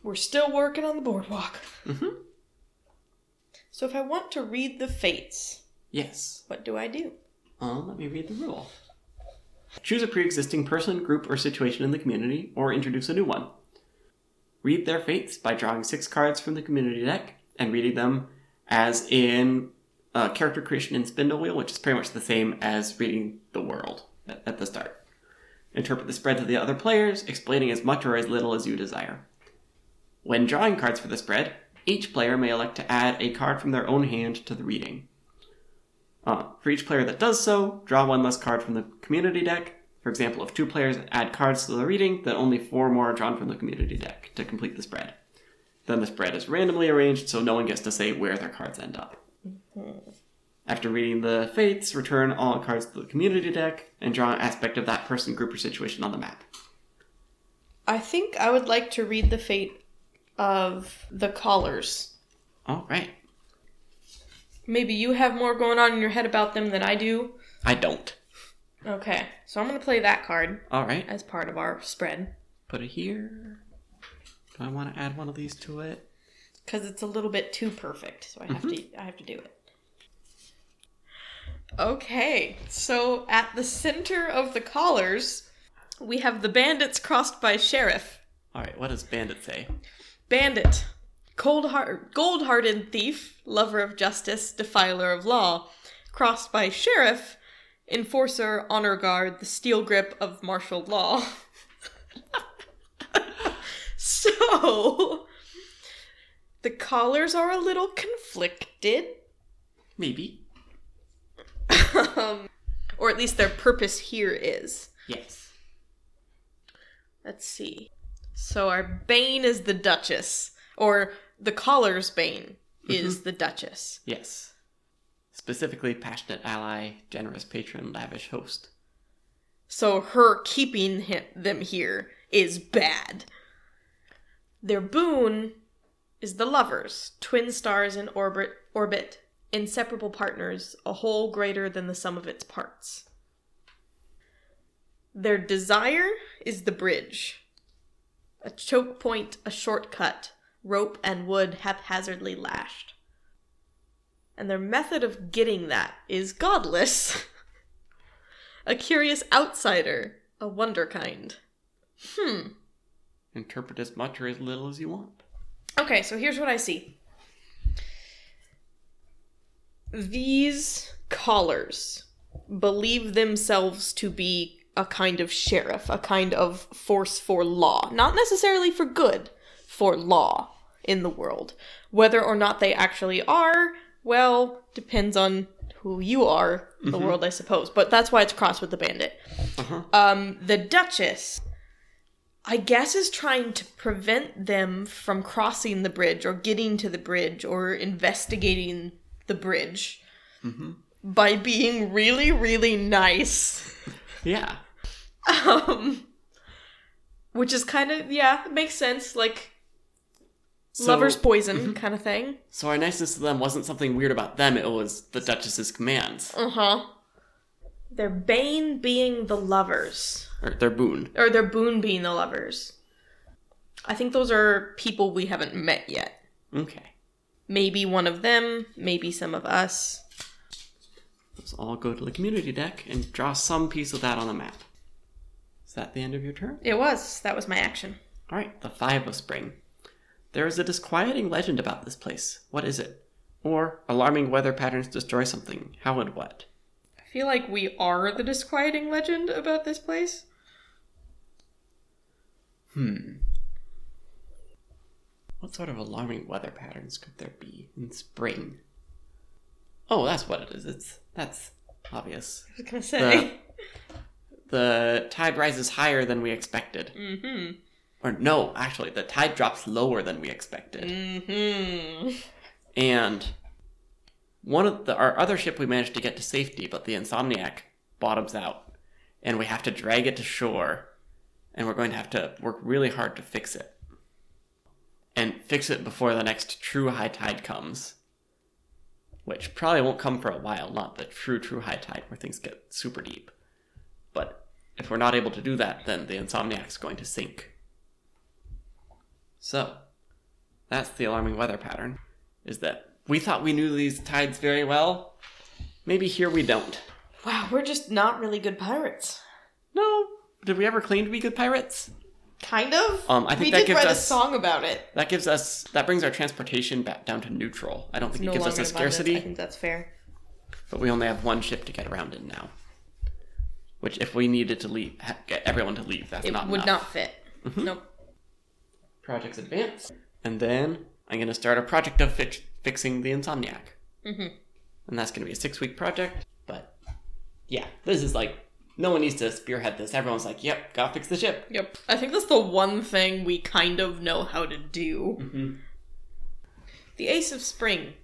We're still working on the boardwalk. Mm-hmm. So if I want to read the fates, Yes. what do I do? Uh, let me read the rule. Choose a pre existing person, group, or situation in the community, or introduce a new one. Read their fates by drawing six cards from the community deck and reading them as in uh, character creation in Spindle Wheel, which is pretty much the same as reading the world at, at the start. Interpret the spread to the other players, explaining as much or as little as you desire. When drawing cards for the spread, each player may elect to add a card from their own hand to the reading. Uh, for each player that does so, draw one less card from the community deck. For For example, if two players add cards to the reading, then only four more are drawn from the community deck to complete the spread. Then the spread is randomly arranged, so no one gets to say where their cards end up. After reading the fates, return all cards to the community deck and draw an aspect of that person, group, or situation on the map. I think I would like to read the fate of the collars. All right. Maybe you have more going on in your head about them than I do. I don't. Okay, so I'm gonna play that card All right. as part of our spread Put it here. Do I want to add one of these to it? because it's a little bit too perfect. So I have to mm-hmm. I have to do it. Okay, so at the center of the collars, we have the bandits crossed by sheriff. All right. What does Bandit say? Bandit, cold heart, gold-hearted thief, lover of justice, defiler of law, crossed by sheriff, enforcer, honor guard, the steel grip of martial law. so, the collars are a little conflicted, Maybe. um, or at least their purpose here is. Yes. Let's see. So our Bane is the Duchess, or the collar's Bane is mm-hmm. the Duchess. Yes. Specifically, passionate ally, generous patron, lavish host. So her keeping him, them here is bad. Their boon is the lovers, twin stars in orbit, orbit, inseparable partners, a whole greater than the sum of its parts. Their desire is the bridge, a choke point, a shortcut, rope and wood haphazardly lashed. And their method of getting that is godless. a curious outsider, a wunderkind. Hmm. Interpret as much or as little as you want. Okay, so here's what I see. These collars believe themselves to be a kind of sheriff, a kind of force for law. Not necessarily for good, for law in the world. Whether or not they actually are, well, depends on who you are in the world, I suppose. But that's why it's crossed with the bandit. Uh-huh. Um, the Duchess, I guess, is trying to prevent them from crossing the bridge or getting to the bridge or investigating the bridge by being really, really nice. Yeah. Um, which is kind of, yeah, it makes sense. Like, So, lover's poison kind of thing. So our niceness to them wasn't something weird about them, it was the Duchess's commands. Uh huh. Their bane being the lovers. Or their boon. or their boon being the lovers. I think those are people we haven't met yet. Okay. Maybe one of them, maybe some of us. Let's all go to the community deck and draw some piece of that on the map. Is that the end of your turn? It was. That was my action. Alright, the Five of Spring. There is a disquieting legend about this place. What is it? Or alarming weather patterns destroy something. How and what? I feel like we are the disquieting legend about this place. Hmm. What sort of alarming weather patterns could there be in spring? Oh, that's what it is. It's that's obvious. I was gonna say. The tide rises higher than we expected. mm-hmm. Or no, actually, the tide drops lower than we expected. Mm-hmm. And one of the our other ship we managed to get to safety, but the Insomniac bottoms out, and we have to drag it to shore, and we're going to have to work really hard to fix it, and fix it before the next true high tide comes, which probably won't come for a while. Not the true true high tide where things get super deep, but if we're not able to do that, then the Insomniac's going to sink. So, that's the alarming weather pattern is that we thought we knew these tides very well. Maybe here we don't. Wow, we're just not really good pirates. No. Did we ever claim to be good pirates? Kind of. Um, I think we that did gives write a song about it. That gives us that brings our transportation back down to neutral. I don't think it gives us a scarcity, I think that's fair. but we only have one ship to get around in now. Which, if we needed to leave, get everyone to leave, that's It not would enough. not fit. Mhm. Nope. Projects advance, and then I'm going to start a project of fix- fixing the Insomniac. Mm-hmm. and that's going to be a six week project. But yeah, this is like no one needs to spearhead this. Everyone's like, "Yep, gotta fix the ship." Yep. I think that's the one thing we kind of know how to do. Mm-hmm. The Ace of Spring.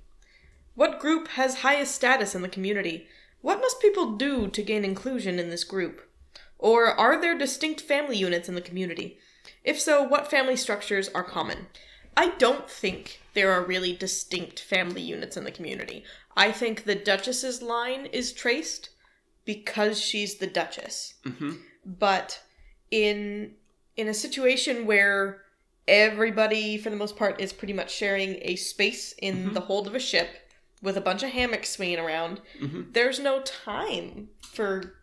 What group has highest status in the community? What must people do to gain inclusion in this group? Or are there distinct family units in the community? If so, what family structures are common? I don't think there are really distinct family units in the community. I think the Duchess's line is traced because she's the Duchess. Mm-hmm. But in in a situation where everybody for the most part is pretty much sharing a space in Mhm. the hold of a ship with a bunch of hammocks swinging around, Mm-hmm. there's no time for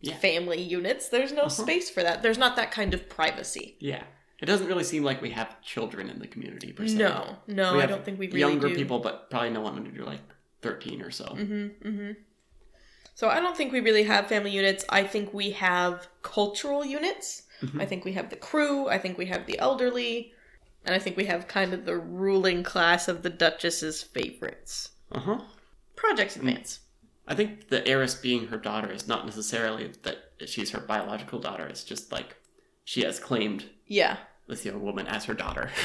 Yeah. family units. There's no Uh-huh. space for that. There's not that kind of privacy. Yeah. It doesn't really seem like we have children in the community per se. No, no, I don't think we really younger do. people, but probably no one under like thirteen or so. Mm-hmm, mm-hmm. So I don't think we really have family units. I think we have cultural units. Mhm. I think we have the crew. I think we have the elderly. And I think we have kind of the ruling class of the Duchess's favorites. Uh huh. Projects Advance. I think the heiress being her daughter is not necessarily that she's her biological daughter. It's just like she has claimed Yeah. this young woman as her daughter.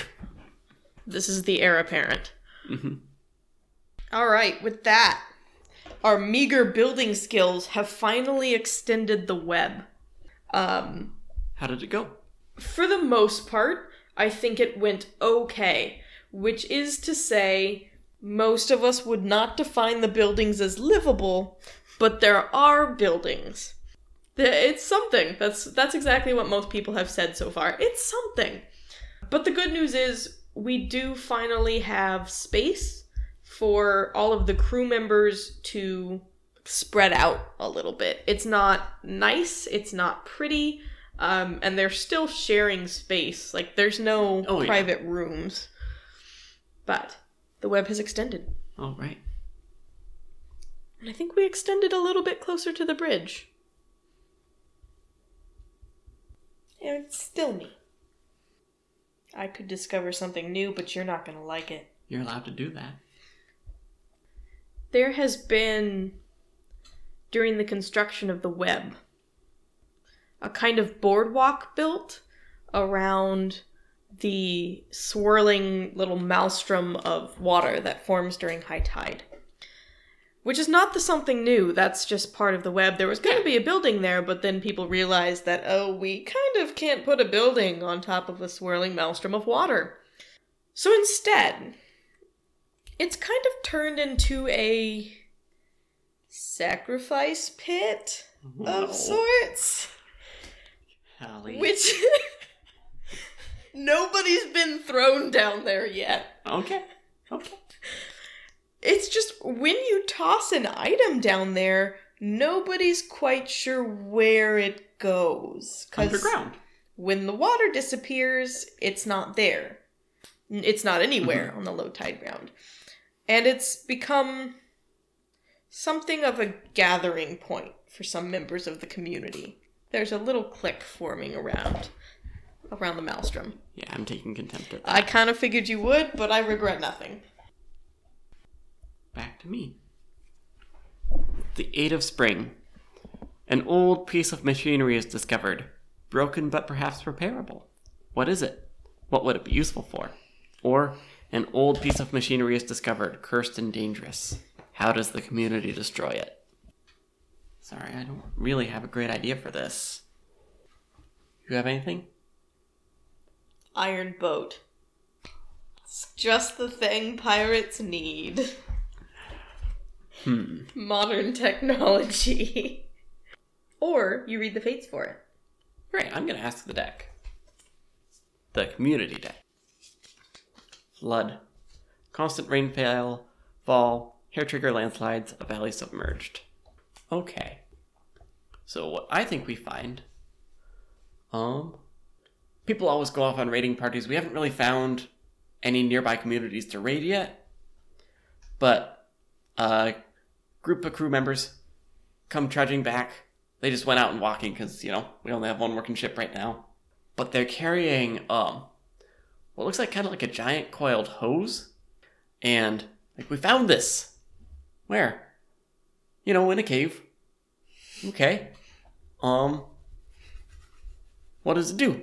This is the heir apparent. hmm All right, with that, our meager building skills have finally extended the web. Um, How did it go? for the most part, I think it went okay, which is to say, most of us would not define the buildings as livable, but there are buildings. It's something. That's that's exactly what most people have said so far. It's something. But the good news is we do finally have space for all of the crew members to spread out a little bit. It's not nice, it's not pretty, um, and they're still sharing space. Like there's no Oh, yeah. private rooms. But the web has extended. All right. And I think we extended a little bit closer to the bridge. And it's still me. I could discover something new, but you're not going to like it. You're allowed to do that. There has been, during the construction of the web, a kind of boardwalk built around the swirling little maelstrom of water that forms during high tide. Which is not the something new, that's just part of the web. There was going to be a building there, but then people realized that, oh, we kind of can't put a building on top of a swirling maelstrom of water. So instead, it's kind of turned into a sacrifice pit Oh, of sorts, Hallie. which nobody's been thrown down there yet. Okay. Okay. It's just when you toss an item down there, nobody's quite sure where it goes. Underground. when the water disappears, it's not there. It's not anywhere mm-hmm. on the low tide ground. And it's become something of a gathering point for some members of the community. There's a little clique forming around around the maelstrom. Yeah, I'm taking contempt of that. I kind of figured you would, but I regret nothing. Back to me. The Eight of Spring. An old piece of machinery is discovered. Broken but perhaps repairable. What is it? What would it be useful for? Or, an old piece of machinery is discovered, cursed and dangerous. How does the community destroy it? Sorry, I don't really have a great idea for this. You have anything? Iron boat. It's just the thing pirates need. Hmm. Modern technology. or you read the fates for it. Right, I'm gonna ask the deck. The community deck. Flood. Constant rainfall, fall, hair trigger landslides, a valley submerged. Okay. So what I think we find, um, people always go off on raiding parties. We haven't really found any nearby communities to raid yet, but a group of crew members come trudging back. They just went out and walking because you know we only have one working ship right now, but they're carrying um, what looks like kind of like a giant coiled hose, and like we found this. Where? You know, in a cave. Okay. Um, what does it do?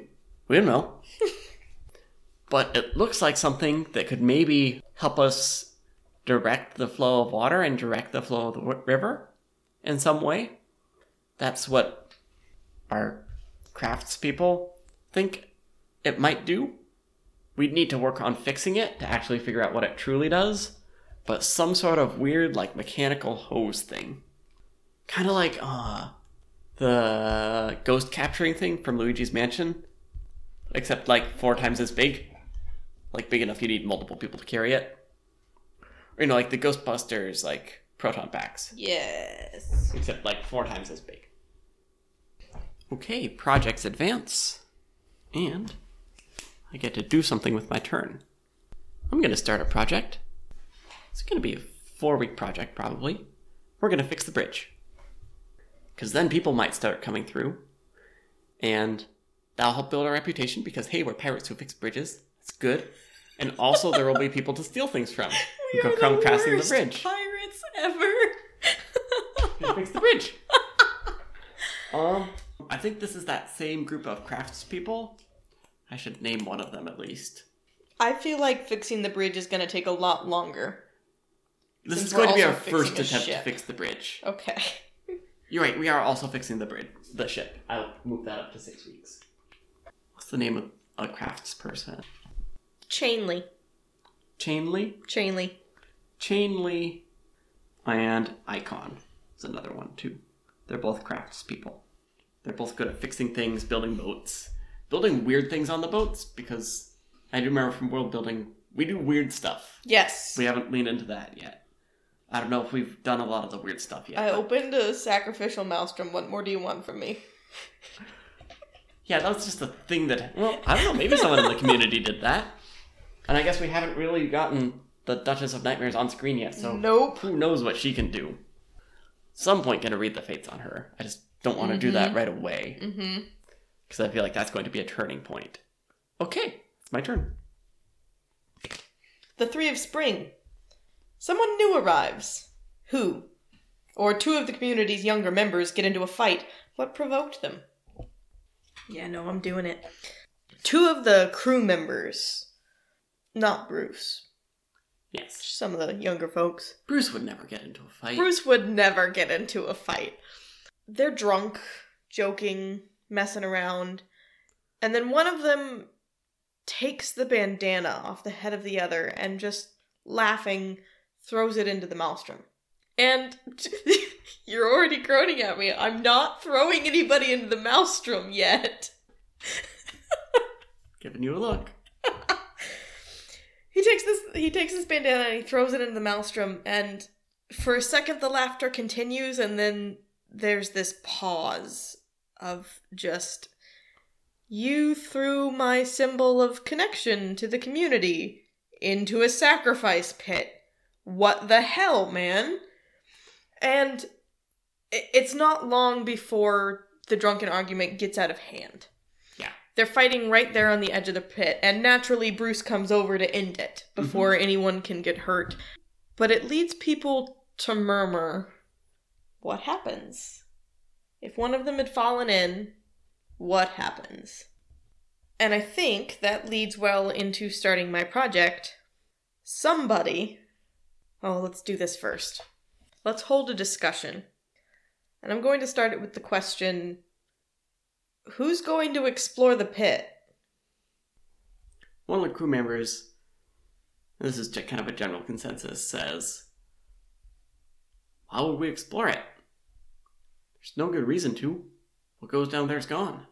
We don't know. but it looks like something that could maybe help us direct the flow of water and direct the flow of the w- river in some way. That's what our craftspeople think it might do. We'd need to work on fixing it to actually figure out what it truly does, but some sort of weird, like, mechanical hose thing. Kind of like, uh, the ghost capturing thing from Luigi's Mansion, except like four times as big. Like, big enough you need multiple people to carry it. Or, you know, like the Ghostbusters, like, proton packs, Yes. except like four times as big. Okay, projects advance. And I get to do something with my turn. I'm going to start a project. It's going to be a four week project, probably. We're going to fix the bridge. Because then people might start coming through. And that'll help build our reputation because, hey, we're pirates who fix bridges. It's good. And also, there will be people to steal things from who We are come the crossing the bridge. Pirates ever. Gonna fix the bridge. um, I think this is that same group of craftspeople. I should name one of them at least. I feel like fixing the bridge is going to take a lot longer. This is going to be our first attempt to fix the bridge. Okay. You're right. We are also fixing the bridge, the ship. I'll move that up to six weeks. What's the name of a craftsperson? Chainley. Chainley, Chainley. Chainley, and Icon is another one too. They're both craftspeople. They're both good at fixing things, building boats, building weird things on the boats. Because I do remember from world building, we do weird stuff. Yes. We haven't leaned into that yet. I don't know if we've done a lot of the weird stuff yet. I but- opened a sacrificial maelstrom. What more do you want from me? Yeah, that was just a thing that. Well, I don't know. Maybe someone in the community did that. And I guess we haven't really gotten the Duchess of Nightmares on screen yet, so Nope. who knows what she can do. Some point, gonna read the fates on her. I just don't want to do that right away Mm-hmm. because I feel like that's going to be a turning point. Okay, it's my turn. The Three of Spring. Someone new arrives. Who? Or two of the community's younger members get into a fight. What provoked them? Yeah, no, I'm doing it. Two of the crew members. Not Bruce. Yes, Some of the younger folks. Bruce would never get into a fight. Bruce would never get into a fight. They're drunk, joking, messing around, and then one of them takes the bandana off the head of the other and just laughing throws it into the maelstrom. And you're already groaning at me. I'm not throwing anybody into the maelstrom yet. Giving you a look. He takes this he takes this bandana and he throws it into the maelstrom and for a second the laughter continues and then there's this pause of just you threw my symbol of connection to the community into a sacrifice pit. What the hell, man? And it's not long before the drunken argument gets out of hand. Yeah. They're fighting right there on the edge of the pit, and naturally, Bruce comes over to end it before mm-hmm. anyone can get hurt. But it leads people to murmur what happens? If one of them had fallen in, what happens? And I think that leads well into starting my project. Somebody. Oh, let's do this first. Let's hold a discussion. And I'm going to start it with the question Who's going to explore the pit? One of the crew members, this is just kind of a general consensus, says, Why would we explore it? There's no good reason to. What goes down there's gone.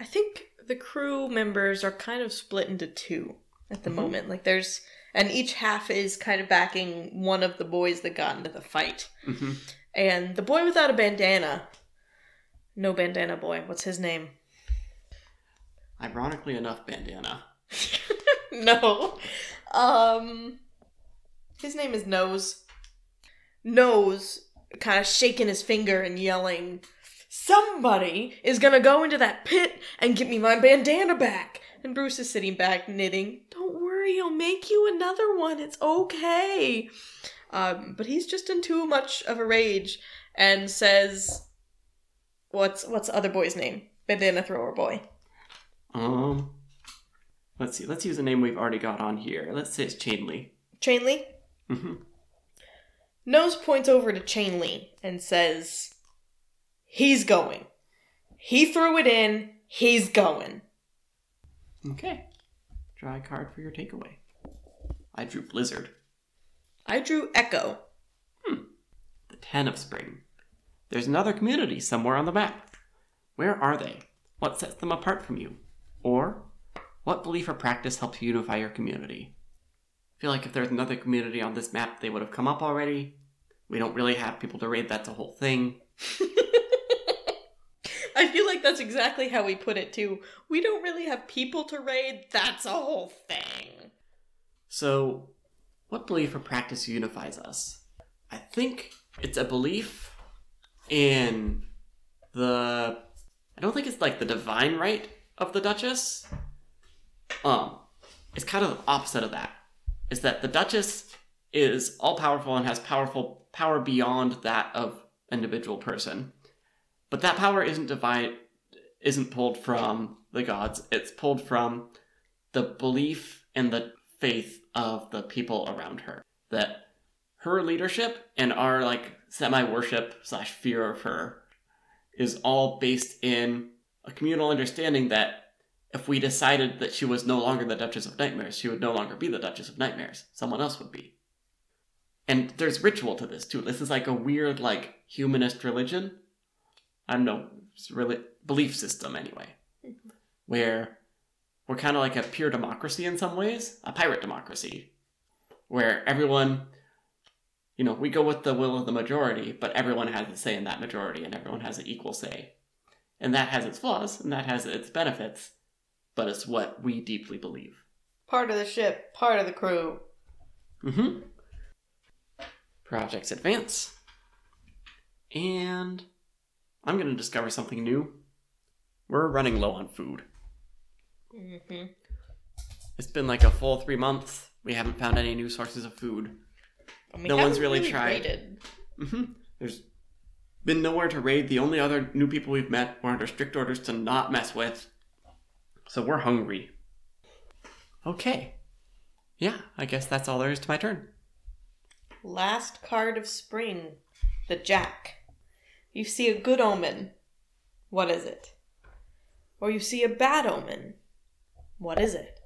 I think the crew members are kind of split into two at the Mhm. moment. Like there's and each half is kind of backing one of the boys that got into the fight. hmm And the boy without a bandana. No bandana boy. What's his name? Ironically enough, bandana. no. Um his name is Nose. Nose kind of shaking his finger and yelling, Somebody is gonna go into that pit and get me my bandana back. And Bruce is sitting back knitting. Don't worry, I'll make you another one. It's okay. Um, but he's just in too much of a rage and says, What's what's the other boy's name? Bandana thrower boy. Um, let's see. Let's use a name we've already got on here. Let's say it's Chainley. Chainley. Mm-hmm. Nose points over to Chainley and says, "He's going. He threw it in. He's going." Okay. Draw a card for your takeaway. I drew Blizzard. I drew Echo. Hmm. The Ten of Spring. There's another community somewhere on the map. Where are they? What sets them apart from you? Or, what belief or practice helps unify your community? I feel like if there's another community on this map, they would have come up already. We don't really have people to raid, that's a whole thing. I feel like that's exactly how we put it too. We don't really have people to raid. That's a whole thing. So, what belief or practice unifies us? I think it's a belief in the. I don't think it's like the divine right of the Duchess. Um, it's kind of the opposite of that. Is that the Duchess is all powerful and has powerful power beyond that of individual person, but that power isn't divine, isn't pulled from the gods. It's pulled from the belief and the faith of the people around her. That her leadership and our like semi worship slash fear of her is all based in a communal understanding that if we decided that she was no longer the Duchess of Nightmares, she would no longer be the Duchess of Nightmares. Someone else would be. And there's ritual to this too. This is like a weird, like humanist religion. I don't know, really belief system anyway, mm-hmm. where we're kind of like a pure democracy in some ways, a pirate democracy, where everyone, you know, we go with the will of the majority, but everyone has a say in that majority, and everyone has an equal say, and that has its flaws and that has its benefits, but it's what we deeply believe. Part of the ship, part of the crew. Mm-hmm. Projects advance. And I'm going to discover something new. We're running low on food. Mm-hmm. It's been like a full three months. We haven't found any new sources of food. No one's really tried. hmm There's been nowhere to raid. The only other new people we've met were under strict orders to not mess with. So we're hungry. Okay. Yeah, I guess that's all there is to my turn. Last card of spring, the Jack. You see a good omen. What is it? Or you see a bad omen. What is it?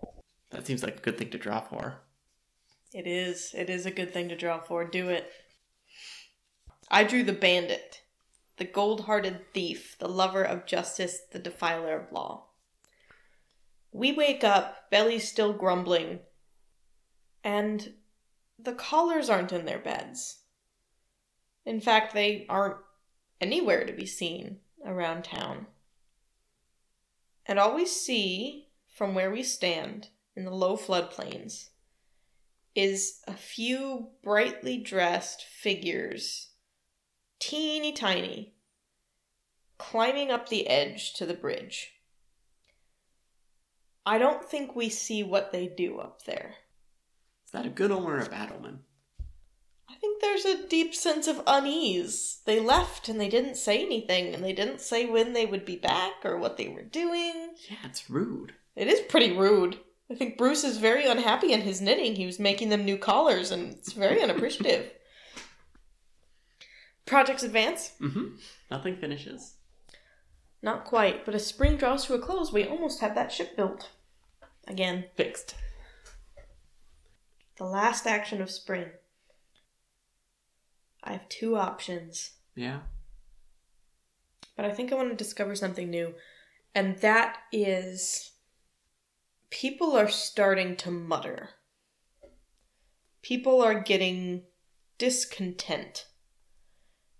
That seems like a good thing to draw for. It is. It is a good thing to draw for. Do it. I drew the bandit, the gold hearted thief, the lover of justice, the defiler of law. We wake up, bellies still grumbling, and the collars aren't in their beds. In fact, they aren't anywhere to be seen around town. And all we see from where we stand in the low floodplains is a few brightly dressed figures, teeny tiny, climbing up the edge to the bridge. I don't think we see what they do up there. Is that a good omen or a bad omen? I think there's a deep sense of unease. They left and they didn't say anything, and they didn't say when they would be back or what they were doing. Yeah, it's rude. It is pretty rude. I think Bruce is very unhappy in his knitting. He was making them new collars, and it's very unappreciative. Projects advance? Mm-hmm. Nothing finishes. Not quite, but as spring draws to a close, we almost have that ship built. Again. Fixed. The last action of spring. I have two options, Yeah. but I think I want to discover something new. And that is people are starting to mutter. People are getting discontent.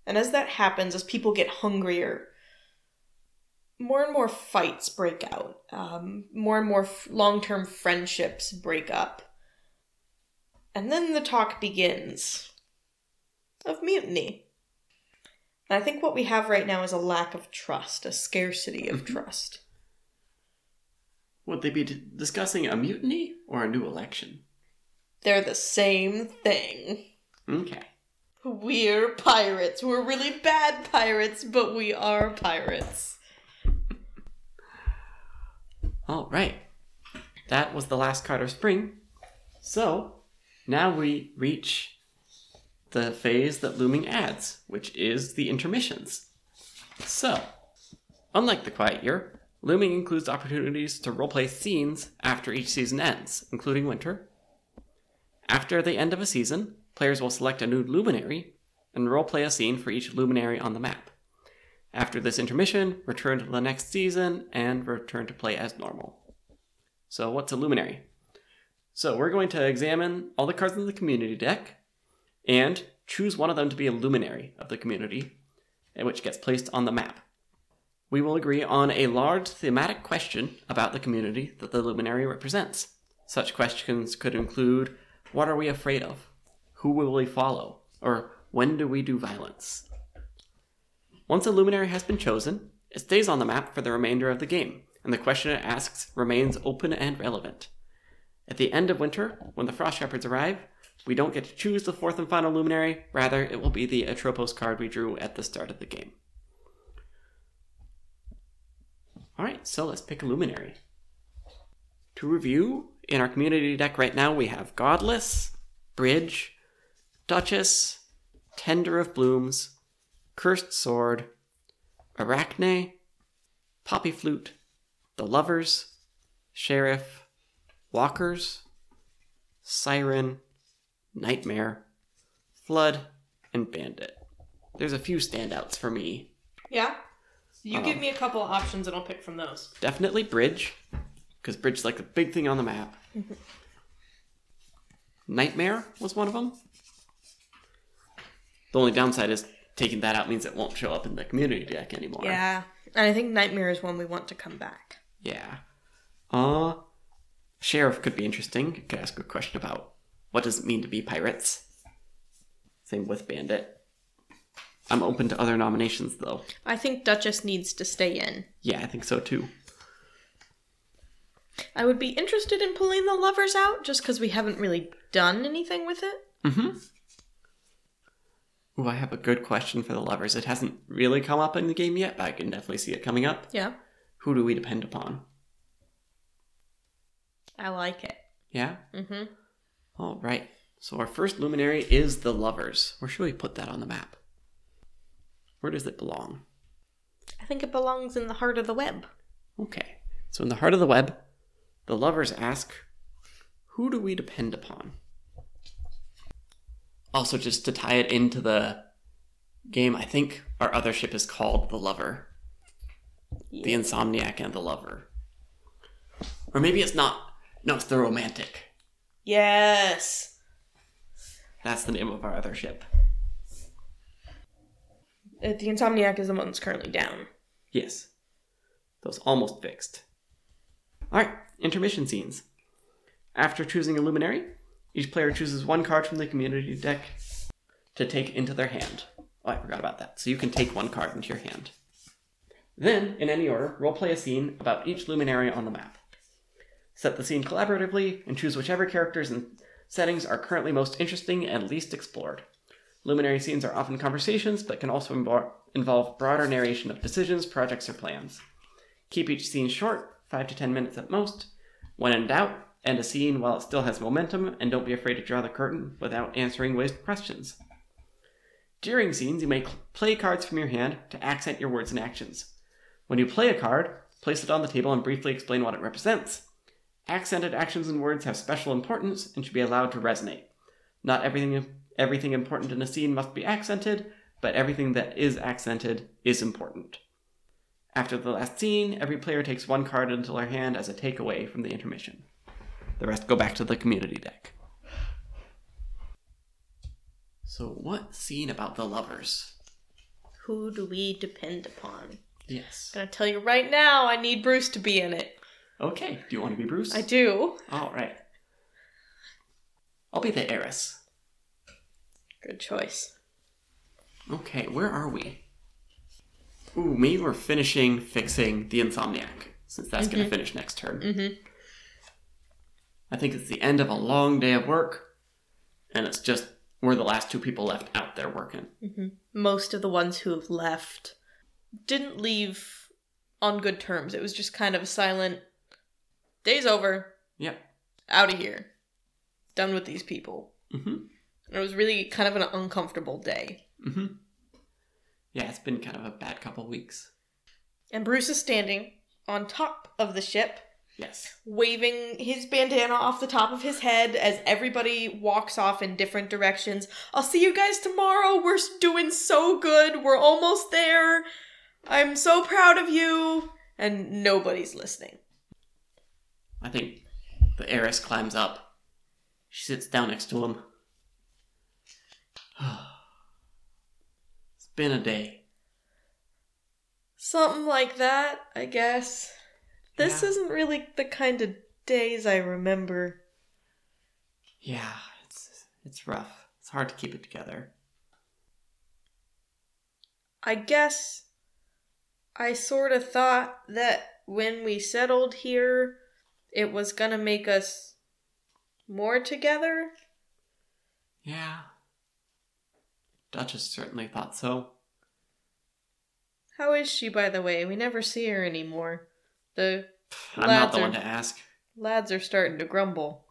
And as that happens, as people get hungrier, more and more fights break out. Um, more and more f- long term friendships break up. And then the talk begins of mutiny. And I think what we have right now is a lack of trust, a scarcity of trust. Would they be d- discussing a mutiny or a new election? They're the same thing. Okay. We're pirates. We're really bad pirates, but we are pirates. All right. That was the last card of spring. So, now we reach the phase that Looming adds, which is the intermissions. So, unlike the Quiet Year, Looming includes opportunities to roleplay scenes after each season ends, including winter. After the end of a season, players will select a new luminary and roleplay a scene for each luminary on the map. After this intermission, return to the next season and return to play as normal. So, what's a luminary? So, we're going to examine all the cards in the community deck and choose one of them to be a luminary of the community, which gets placed on the map. We will agree on a large thematic question about the community that the luminary represents. Such questions could include what are we afraid of? Who will we follow? Or when do we do violence? Once a luminary has been chosen, it stays on the map for the remainder of the game, and the question it asks remains open and relevant. At the end of winter, when the Frost Shepherds arrive, we don't get to choose the fourth and final luminary, rather, it will be the Atropos card we drew at the start of the game. Alright, so let's pick a luminary. To review, in our community deck right now, we have Godless, Bridge, Duchess, Tender of Blooms, Cursed Sword, Arachne, Poppy Flute, The Lovers, Sheriff, Walkers, Siren, Nightmare, Flood, and Bandit. There's a few standouts for me. Yeah? You give me a couple of options and I'll pick from those. Definitely Bridge, because Bridge is like the big thing on the map. Nightmare was one of them. The only downside is taking that out means it won't show up in the community deck anymore. Yeah. And I think Nightmare is one we want to come back. Yeah. Uh, Sheriff could be interesting. Could ask a question about what does it mean to be pirates. Same with Bandit. I'm open to other nominations though. I think Duchess needs to stay in. Yeah, I think so too. I would be interested in pulling the lovers out just because we haven't really done anything with it. Mm-hmm. Ooh, I have a good question for the lovers. It hasn't really come up in the game yet, but I can definitely see it coming up. Yeah. Who do we depend upon? I like it. Yeah? Mm-hmm. All right. So our first luminary is the lovers. Where should we put that on the map? Where does it belong? I think it belongs in the heart of the web. Okay. So in the heart of the web, the lovers ask, who do we depend upon? Also, just to tie it into the game, I think our other ship is called the Lover. The Insomniac and the Lover. Or maybe it's not. No, it's the Romantic. Yes. That's the name of our other ship. Uh, The Insomniac is the one that's currently down. Yes. Those almost fixed. Alright, intermission scenes. After choosing a luminary, each player chooses one card from the community deck to take into their hand. Oh, I forgot about that. So you can take one card into your hand. Then, in any order, roleplay a scene about each luminary on the map. Set the scene collaboratively and choose whichever characters and settings are currently most interesting and least explored. Luminary scenes are often conversations, but can also invo- involve broader narration of decisions, projects, or plans. Keep each scene short, 5 to 10 minutes at most. When in doubt, end a scene while it still has momentum, and don't be afraid to draw the curtain without answering waste questions. During scenes, you may cl- play cards from your hand to accent your words and actions. When you play a card, place it on the table and briefly explain what it represents. Accented actions and words have special importance and should be allowed to resonate. Not everything everything important in a scene must be accented, but everything that is accented is important. After the last scene, every player takes one card into their hand as a takeaway from the intermission. The rest go back to the community deck. So, what scene about the lovers? Who do we depend upon? Yes. gonna tell you right now, I need Bruce to be in it. Okay, do you want to be Bruce? I do. All right. I'll be the heiress. Good choice. Okay, where are we? Ooh, maybe we're finishing fixing the Insomniac, since that's going to finish next turn. Mhm. I think it's the end of a long day of work, and it's just we're the last two people left out. there working. hmm Most of the ones who have left didn't leave on good terms. It was just kind of a silent day's over, Yep. out of here. Done with these people. Mm-hmm. It was really kind of an uncomfortable day. Mm-hmm. Yeah, it's been kind of a bad couple weeks. And Bruce is standing on top of the ship, Yes. waving his bandana off the top of his head as everybody walks off in different directions. I'll see you guys tomorrow. We're doing so good. We're almost there. I'm so proud of you. And nobody's listening. I think the heiress climbs up. She sits down next to him. Been a day. Something like that, I guess. This Yeah. isn't really the kind of days I remember. Yeah, it's it's rough. It's hard to keep it together. I guess I sort of thought that when we settled here, it was gonna make us more together. Yeah. Duchess certainly thought so. How is she, by the way? We never see her anymore. The I'm not the are- one to ask. lads are starting to grumble.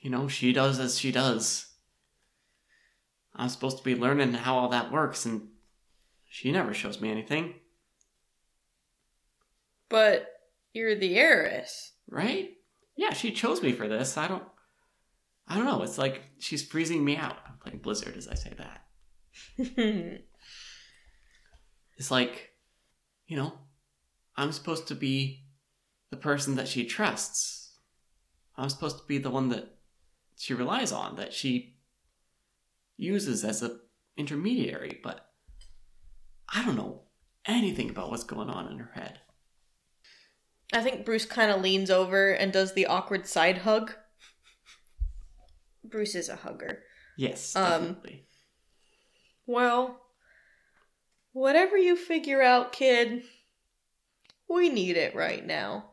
You know, she does as she does. I'm supposed to be learning how all that works, and she never shows me anything, But you're the heiress. right? Yeah, she chose me for this. I don't. I don't know. It's like she's freezing me out. I'm playing Blizzard as I say that. It's like, you know, I'm supposed to be the person that she trusts. I'm supposed to be the one that she relies on, that she uses as a intermediary, but I don't know anything about what's going on in her head. I think Bruce kind of leans over and does the awkward side hug. Bruce is a hugger. Yes, Um. Well, whatever you figure out, kid, we need it right now.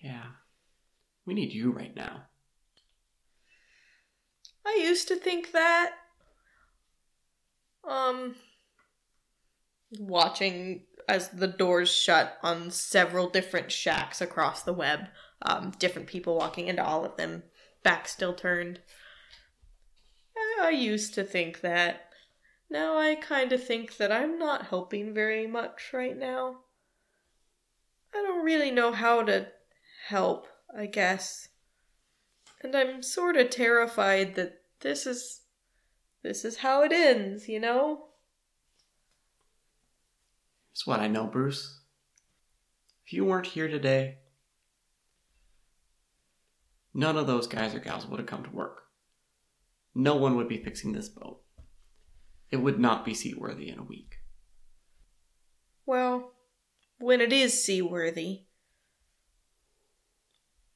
yeah. We need you right now. I used to think that. Um, watching as the doors shut on several different shacks across the web, um, different people walking into all of them, back still turned. I- used to think that. Now I kind of think that I'm not helping very much right now. I don't really know how to help, I guess. And I'm sort of terrified that this is this is how it ends, you know? It's what I know, Bruce. If you weren't here today, none of those guys or gals would have come to work. No one would be fixing this boat. It would not be seaworthy in a week. Well, when it is seaworthy,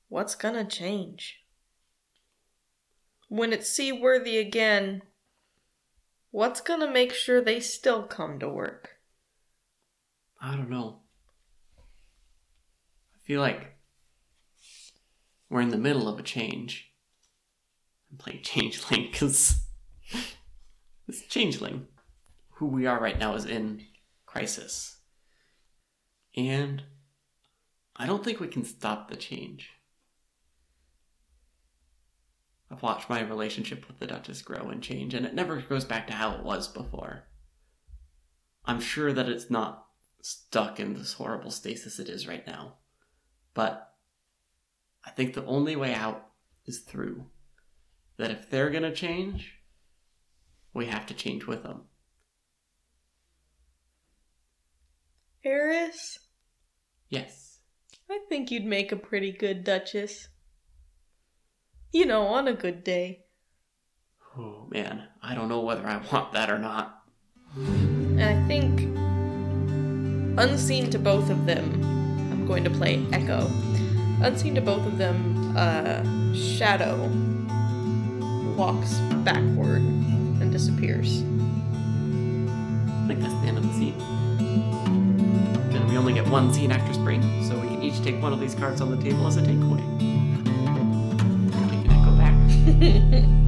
what's gonna change? When it's seaworthy again, what's gonna make sure they still come to work? I don't know. I feel like we're in the middle of a change. Playing Changeling because this Changeling, who we are right now, is in crisis. And I don't think we can stop the change. I've watched my relationship with the Duchess grow and change, and it never goes back to how it was before. I'm sure that it's not stuck in this horrible stasis it is right now. But I think the only way out is through. That if they're going to change, we have to change with them. Eris, Yes. I think you'd make a pretty good Duchess. You know, on a good day. Oh man, I don't know whether I want that or not. And I think, unseen to both of them, I'm going to play Echo. Unseen to both of them, uh, Shadow walks backward and disappears. I think that's the end of the scene. And we only get one scene after spring, so we can each take one of these cards on the table as a takeaway. We can echo back.